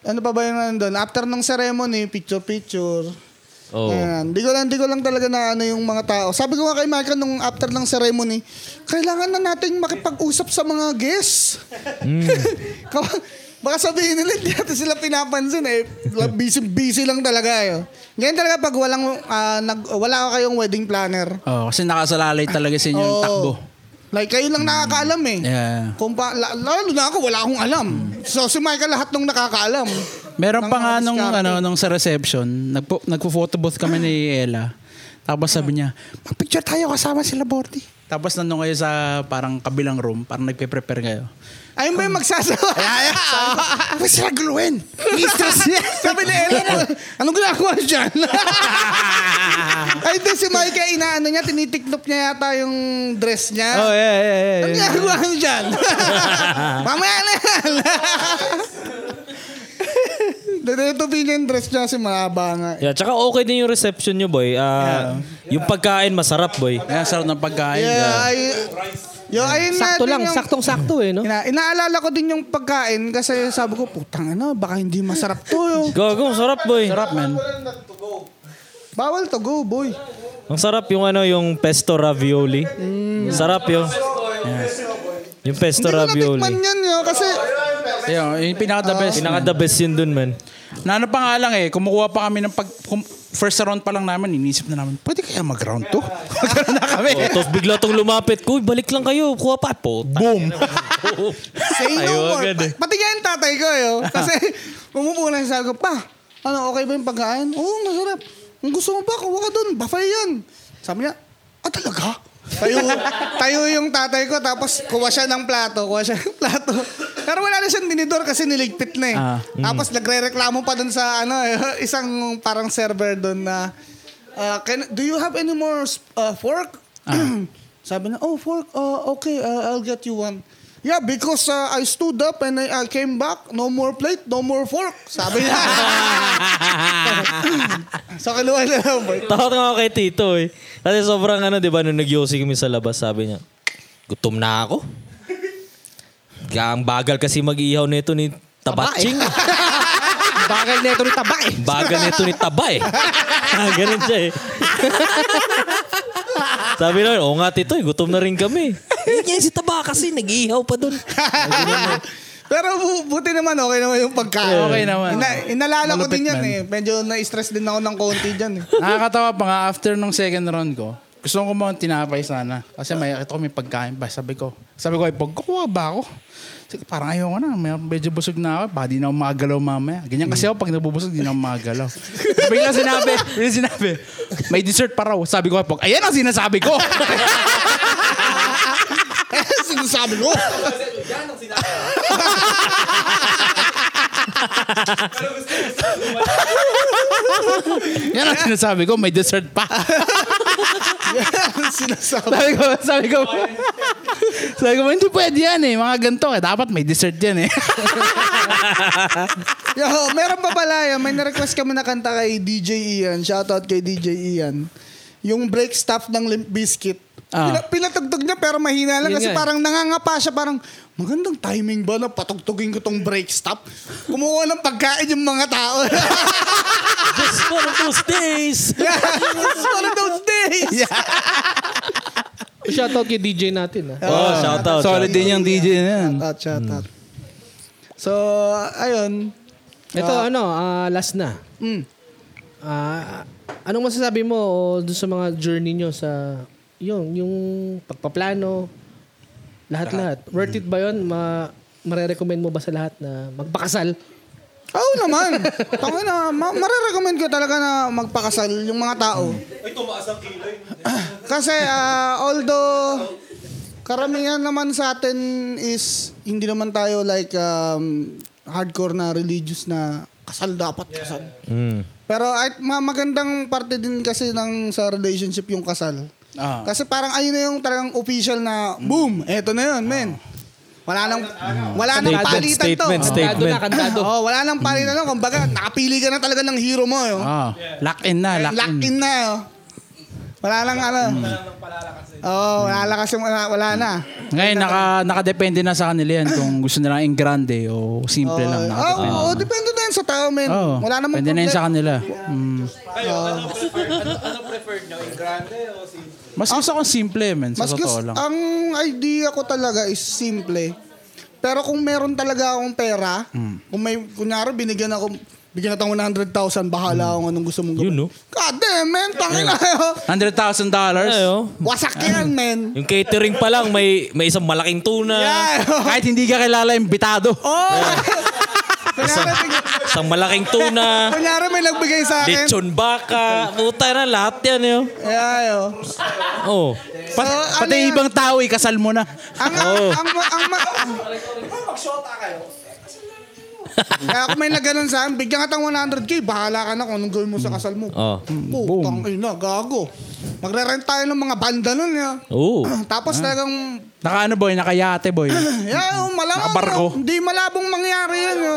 ano pa ba yung nandun? After ng ceremony, picture-picture. Oh. Ayan. Di ko lang, di ko lang talaga na ano yung mga tao. Sabi ko nga kay Michael nung after ng ceremony, kailangan na nating makipag-usap sa mga guests. *laughs* Ka- Baka sabihin nila, hindi natin sila pinapansin eh. Busy, busy lang talaga eh. Ngayon talaga pag walang, ah, nag, wala ka kayong wedding planner. Oh, kasi nakasalalay talaga sa inyo yung Oo. takbo. Like, kayo lang nakakaalam eh. Yeah. Kung pa, la- lalo na ako, wala akong alam. So, si Michael lahat nung nakakaalam. Meron pa nga nung, diskarte. ano, nung sa reception, nagpo, nagpo-photo booth kami ni Ella. Tapos sabi niya, mag-picture tayo kasama sila Bordy. Tapos nandun kayo sa parang kabilang room, parang nagpe-prepare kayo. Ayun ba yung magsasawa? Ay, Ba't sila guluhin? Mistress *laughs* niya. Sabi ni Ella, anong ginagawa niya dyan? *laughs* Ay, si Michael, inaano niya, tinitiklop niya yata yung dress niya. Oh, yeah, yeah, yeah. Anong yeah. ginagawa niya dyan? *laughs* Mamaya na yan. Dito yung dress niya si mahaba nga. Yeah, tsaka okay din yung reception nyo, boy. Ah, Yung pagkain, masarap, boy. Kaya sarap ng pagkain. Yeah, ay, yo, ayun Sakto natin lang, yung- saktong-sakto eh, no? Ina, inaalala ko din yung pagkain kasi sabi ko, putang ina, baka hindi masarap to. *laughs* Gago, masarap, boy. Sarap, man. Bawal to go, boy. Ang sarap yung ano, yung pesto ravioli. Sarap yung... Yung pesto Hindi ko ravioli. natikman yan, yo, kasi Ayun, yung pinaka-the best. Pinaka the best yun dun, man. Na ano pa nga lang eh, kumukuha pa kami ng pag... kum- first round pa lang namin, inisip na namin, pwede kaya mag-round to? Magkaroon *laughs* *laughs* na kami. Oh, tapos bigla tong lumapit. Kuy, balik lang kayo. Kuha pa. Po. Boom! *laughs* say Ayaw no more. agad eh. Pati nga yung tatay ko, yo. Kasi umupo lang sabi ko, pa, ano, okay ba yung pagkain? Oo, masarap. Kung gusto mo ba, kuha ka dun. Buffet yan. Sabi niya, ah, talaga? Tayo, tayo yung tatay ko, tapos kuha siya ng plato, kuha siya ng plato. Pero wala na siyang dinidor kasi niligpit na eh. Ah. Tapos nagre-reklamo pa dun sa ano, *laughs* isang parang server dun na, uh, can, do you have any more uh, fork? *clears throat* Sabi na, oh, fork, uh, okay, uh, I'll get you one. Yeah, because uh, I stood up and I, I came back, no more plate, no more fork. Sabi niya. *laughs* so, kinuha na lang. Takot nga ako kay Tito eh. Kasi sobrang ano, di ba, nung nagyosi kami sa labas, sabi niya, gutom na ako. Ang bagal kasi mag-ihaw nito ni Tabatching. Bagal *laughs* na ito ni taba eh. Bagal nito ni Taba eh. *laughs* Ah, Ganun siya eh. Sabi na, oo nga Tito, eh, gutom na rin kami. Eh, yan si Taba kasi nag-ihaw pa dun. *laughs* Pero bu- buti naman, okay naman yung pagkain. Okay naman. Ina- inalala ko Malupit din yan man. eh. Medyo na-stress din ako ng konti dyan eh. Nakakatawa pa nga, after nung second round ko, Gusto ko mga tinapay sana. Kasi may ito ko may pagkain pa. Sabi ko, sabi ko, ay pagkukuha ba ako? Sige, parang ayaw ko na. May, medyo busog na ako. Baka di na ako magalaw mamaya. Ganyan kasi ako pag nabubusog, di na ako magalaw. *laughs* Bigla sinabi, bigla sinabi, may dessert pa raw. Sabi ko, pag, ayan ang sinasabi ko. *laughs* Sinasabi ko. yan ang sinasabi ko, may dessert pa. *laughs* Sinasabi. sabi ko, sabi ko, sabi ko, hindi pwede yan eh. Mga ganito eh. Dapat may dessert yan eh. *laughs* Yo, meron pa pala yan. May na-request kami na kanta kay DJ Ian. Shoutout kay DJ Ian. Yung break stuff ng Limp Bizkit. Ah. Pina- pinatugtog niya pero mahina lang Yun kasi nga eh. parang nangangapa siya parang magandang timing ba na patugtugin ko tong break stop? Kumuha ng pagkain yung mga tao. *laughs* Just one of those days. *laughs* It's one of those days. Shoutout kay DJ natin. Ah. Oh, shout out. Solid din yung DJ na yan. Shoutout, shoutout. So, ayun. Ito ano, ah, last na. Mm. Ah, anong masasabi mo doon sa mga journey nyo sa yung yung pagpaplano lahat-lahat. Worth it ba 'yon? Ma mare-recommend mo ba sa lahat na magpakasal? Oo naman. Tama na, ma- marirecommend ko talaga na magpakasal yung mga tao. *clears throat* Kasi ah, although karamihan naman sa atin is hindi naman tayo like um, hardcore na religious na kasal dapat kasal. Mm. Pero ay, ma- magandang parte din kasi ng sa relationship yung kasal. Ah. Kasi parang ayun na yung talagang official na boom, eto na yun, men. Wala nang wala nang Statement, palitan to. statement, Kantado statement. na, kantado. Oh, wala nang palitan no. Kumbaga, nakapili ka na talaga ng hero mo, yo. Ah, lock in na, lock, Lock in. in na, yo. Wala lang ano. Oh, wala lang kasi wala, wala na. Ngayon, naka, nakadepende na sa kanila yan kung gusto nila in grande o simple lang. Oh, Nakadepende. oh, depende na yun sa tao, men. Oh, wala namang Pwede na yun sa kanila. Mm. Mas gusto kong simple, man. Sa Mas totoo gusto, lang. ang idea ko talaga is simple. Pero kung meron talaga akong pera, Hmm. kung may, kunyari, binigyan ako, bigyan natin 100,000, bahala ako anong gusto mong gawin. Yun, no? God damn, man, tangin na yun. $100,000 dollars. Ayo. Wasak yan, man. Yung catering pa lang, may may isang malaking tuna. Yeah. Kahit hindi ka kilala, imbitado. Oh! *laughs* bigyan- Isang malaking tuna. kunyari, may nagbigay sa akin. Lechon baka. Puta na, lahat yan yun. Yeah, yo. Oh. Pa- So, ano pati yan? ibang tao, ikasal mo na. Ang, Oh. ang, ang, ang, ma- Kaya kung may nagganon sa akin, bigyan ka tang 100k, bahala ka na kung anong gawin mo sa kasal mo. Oh. Putang ina, gago. Magre-rent tayo ng mga banda nun. Ya. Oh. *clears throat* Tapos talagang, Naka ano boy, nakayate boy. *clears throat* yeah, oh, malamang. Nakabarko. Hindi malabong mangyari yun. Yo.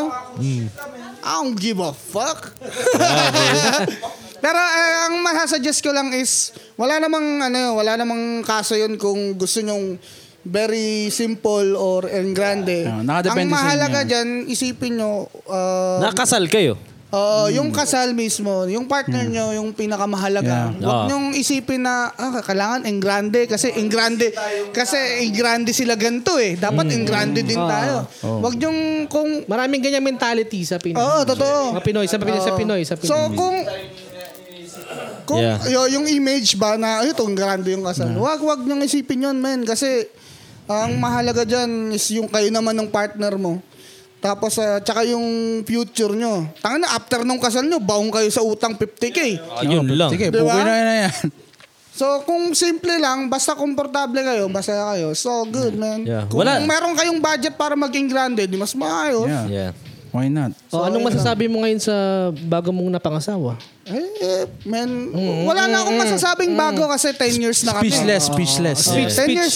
I don't give a fuck. *laughs* Pero eh, ang masasuggest ko lang is, wala namang, ano, wala namang kaso yun kung gusto nyong very simple or en grande. Ah, ang mahalaga dyan, isipin nyo, uh, Nakasal kayo. Oo, yung kasal mismo, yung partner nyo, yung pinakamahalaga. Yeah. Huwag Ah. nyong isipin na, ah, kailangan en grande. Kasi en grande, kasi en grande sila ganito eh. Dapat en grande din tayo. Huwag nyong kung... Maraming ganyang mentality sa Pinoy. Oo, totoo. Mga Pinoy, sa Pinoy, sa. Pinoy, sa Pinoy. So kung... Kung Yeah. yo, yung image ba na, ay, itong grande yung kasal. Wag, wag nyong isipin yun, men. Kasi, ang mahalaga dyan is yung kayo naman ng partner mo. Tapos, ah, tsaka yung future nyo. Tanga na, after nung kasal nyo, baong kayo sa utang 50k. Ayun lang. Sige, Di ba? bubuin na na yan. So, kung simple lang, basta komportable kayo, basta kayo, so good, man. Yeah. Kung Wala. meron kayong budget para maging grande, di mas maayos. Yeah. Yeah. Why not? oh, anong masasabi mo ngayon sa bago mong napangasawa? Eh, eh, man, wala na akong masasabing bago kasi 10 years na kami. Speechless, speechless. Speech, 10 years.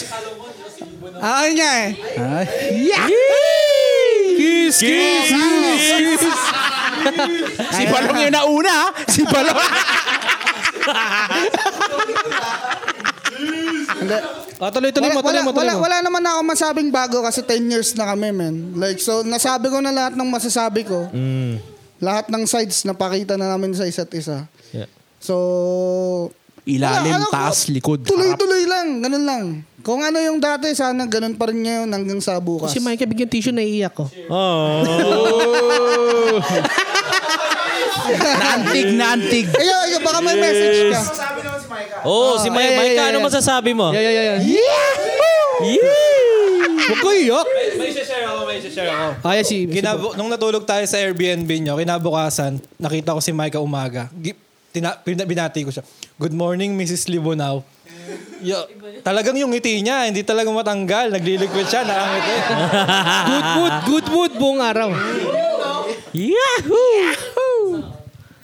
Ah, ayun nga eh. Ay. Kiss, kiss, kiss. Si Balong yung nauna, ha? Si Balong. Oh, tuloy, tuloy Wala, mo, tuloy wala, mo, tuloy wala, mo. wala naman ako masabing bago kasi 10 years na kami, man. Like, so, nasabi ko na lahat ng masasabi ko. Mm. Lahat ng sides napakita na namin sa isa't isa. Yeah. So, Ilalim, Wala, ano ko, taas, likod, harap. Tuloy-tuloy lang, ganun lang. Kung ano yung dati, sana ganun pa rin ngayon hanggang sa bukas. Si Mike, bigyan tissue, naiiyak ko. Oh. *laughs* Naantig, naantig. Ayo, ayo, baka may message ka. Oo, si Mike. yeah, Mike, yeah, ano yeah. masasabi mo? Yeah, yeah, yeah. yeah. Huwag ko iyak. May share ako, may share ako. Ah, yeah, si, si Kinabo, nung natulog tayo sa Airbnb nyo, kinabukasan, nakita ko si Micah umaga. Tina, binati ko siya. Good morning, Mrs. Libunaw. Yo, talagang yung ngiti niya, hindi talaga matanggal. Nagliliquid siya, nakangiti. good mood, good mood buong araw. Yahoo!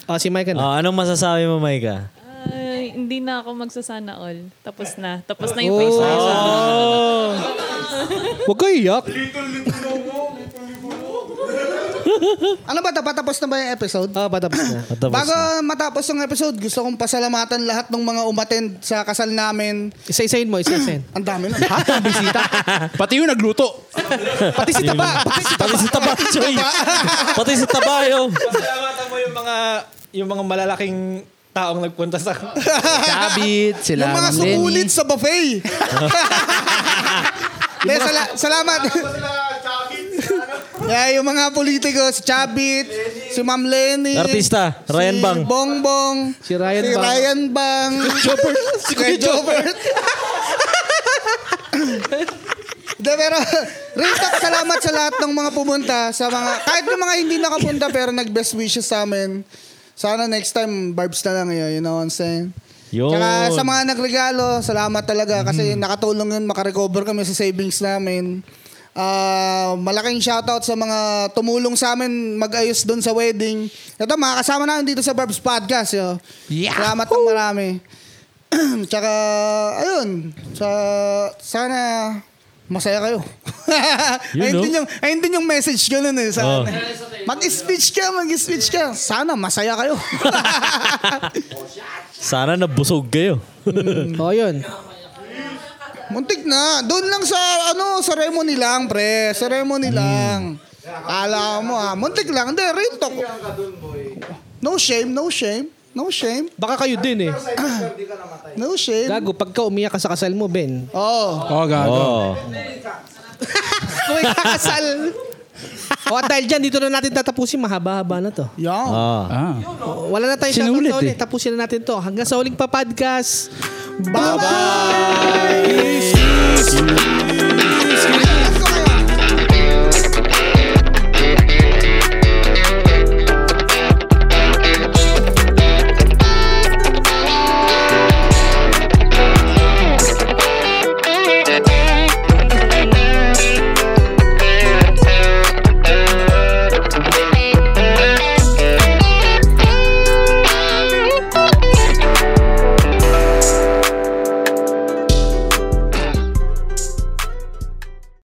Ah, si Mike na. Oh, anong masasabi mo, Micah? Ay, hindi na ako magsasana all. Tapos na. Tapos na yung Oh. face reveal. Huwag ko iyak. Ano ba, tapos na ba yung episode? Ah, patapos na. Tapos Bago na. matapos ang episode, gusto kong pasalamatan lahat ng mga umattend sa kasal namin. Isa-isahin mo, isa-isahin. Ang dami na. Ha? Ang bisita? *laughs* Pati yung nagluto. Pati si Taba. Pati si Pati si Taba, Choy. Pati si Tabayo. *laughs* Pasalamatan mo yung mga yung mga malalaking taong nagpunta sa... *laughs* Kabit, sila. yung mga sumulit sa buffet. De, sala- salamat. Yeah, yung mga politiko, si Chabit, si Ma'am Lenny. Artista, Ryan si Bang. Bongbong. Si Ryan si Bang. Ryan Bang. Jobert. *laughs* si Kuya Jobert. *laughs* De, pero, real talk, salamat sa lahat ng mga pumunta. Sa mga, kahit yung mga hindi nakapunta pero nag-best wishes sa amin. Sana next time, barbs na lang yun. You know what I'm saying? Yun. Tsaka sa mga nagregalo, salamat talaga kasi nakatulong yun, makarecover kami sa savings namin. Ah, malaking shoutout sa mga tumulong sa amin mag-ayos doon sa wedding. Ito, mga kasama namin dito sa Barbs Podcast. Yo. Salamat ng marami. *clears throat* Tsaka, ayun, sa, sana masaya kayo. *laughs* Yun, ayun, din yung, ayun din yung message ganun eh. Sa, Oh. Mag-speech ka, mag-speech ka. Sana masaya kayo. *laughs* Sana nabusog kayo. Oh, yun. *laughs* Muntik na. Doon lang sa, ano, sa ceremony lang, pre. Ceremony lang. Kala mo ah. Muntik lang. Hindi, real talk. No shame, no shame. No shame. Baka kayo din eh. No shame. Gago, pagka umiyak ka sa kasal mo, Ben. Oh. Oh, gago. Oh. *laughs* Kung may kakasal. o at dahil dyan, dito na natin tatapusin. Mahaba-haba na to. Yan. Ah. Ah. Wala na tayong Sinulit shoutout sa ulit. eh. Tapusin na natin to. Hanggang sa uling pa Bye bye.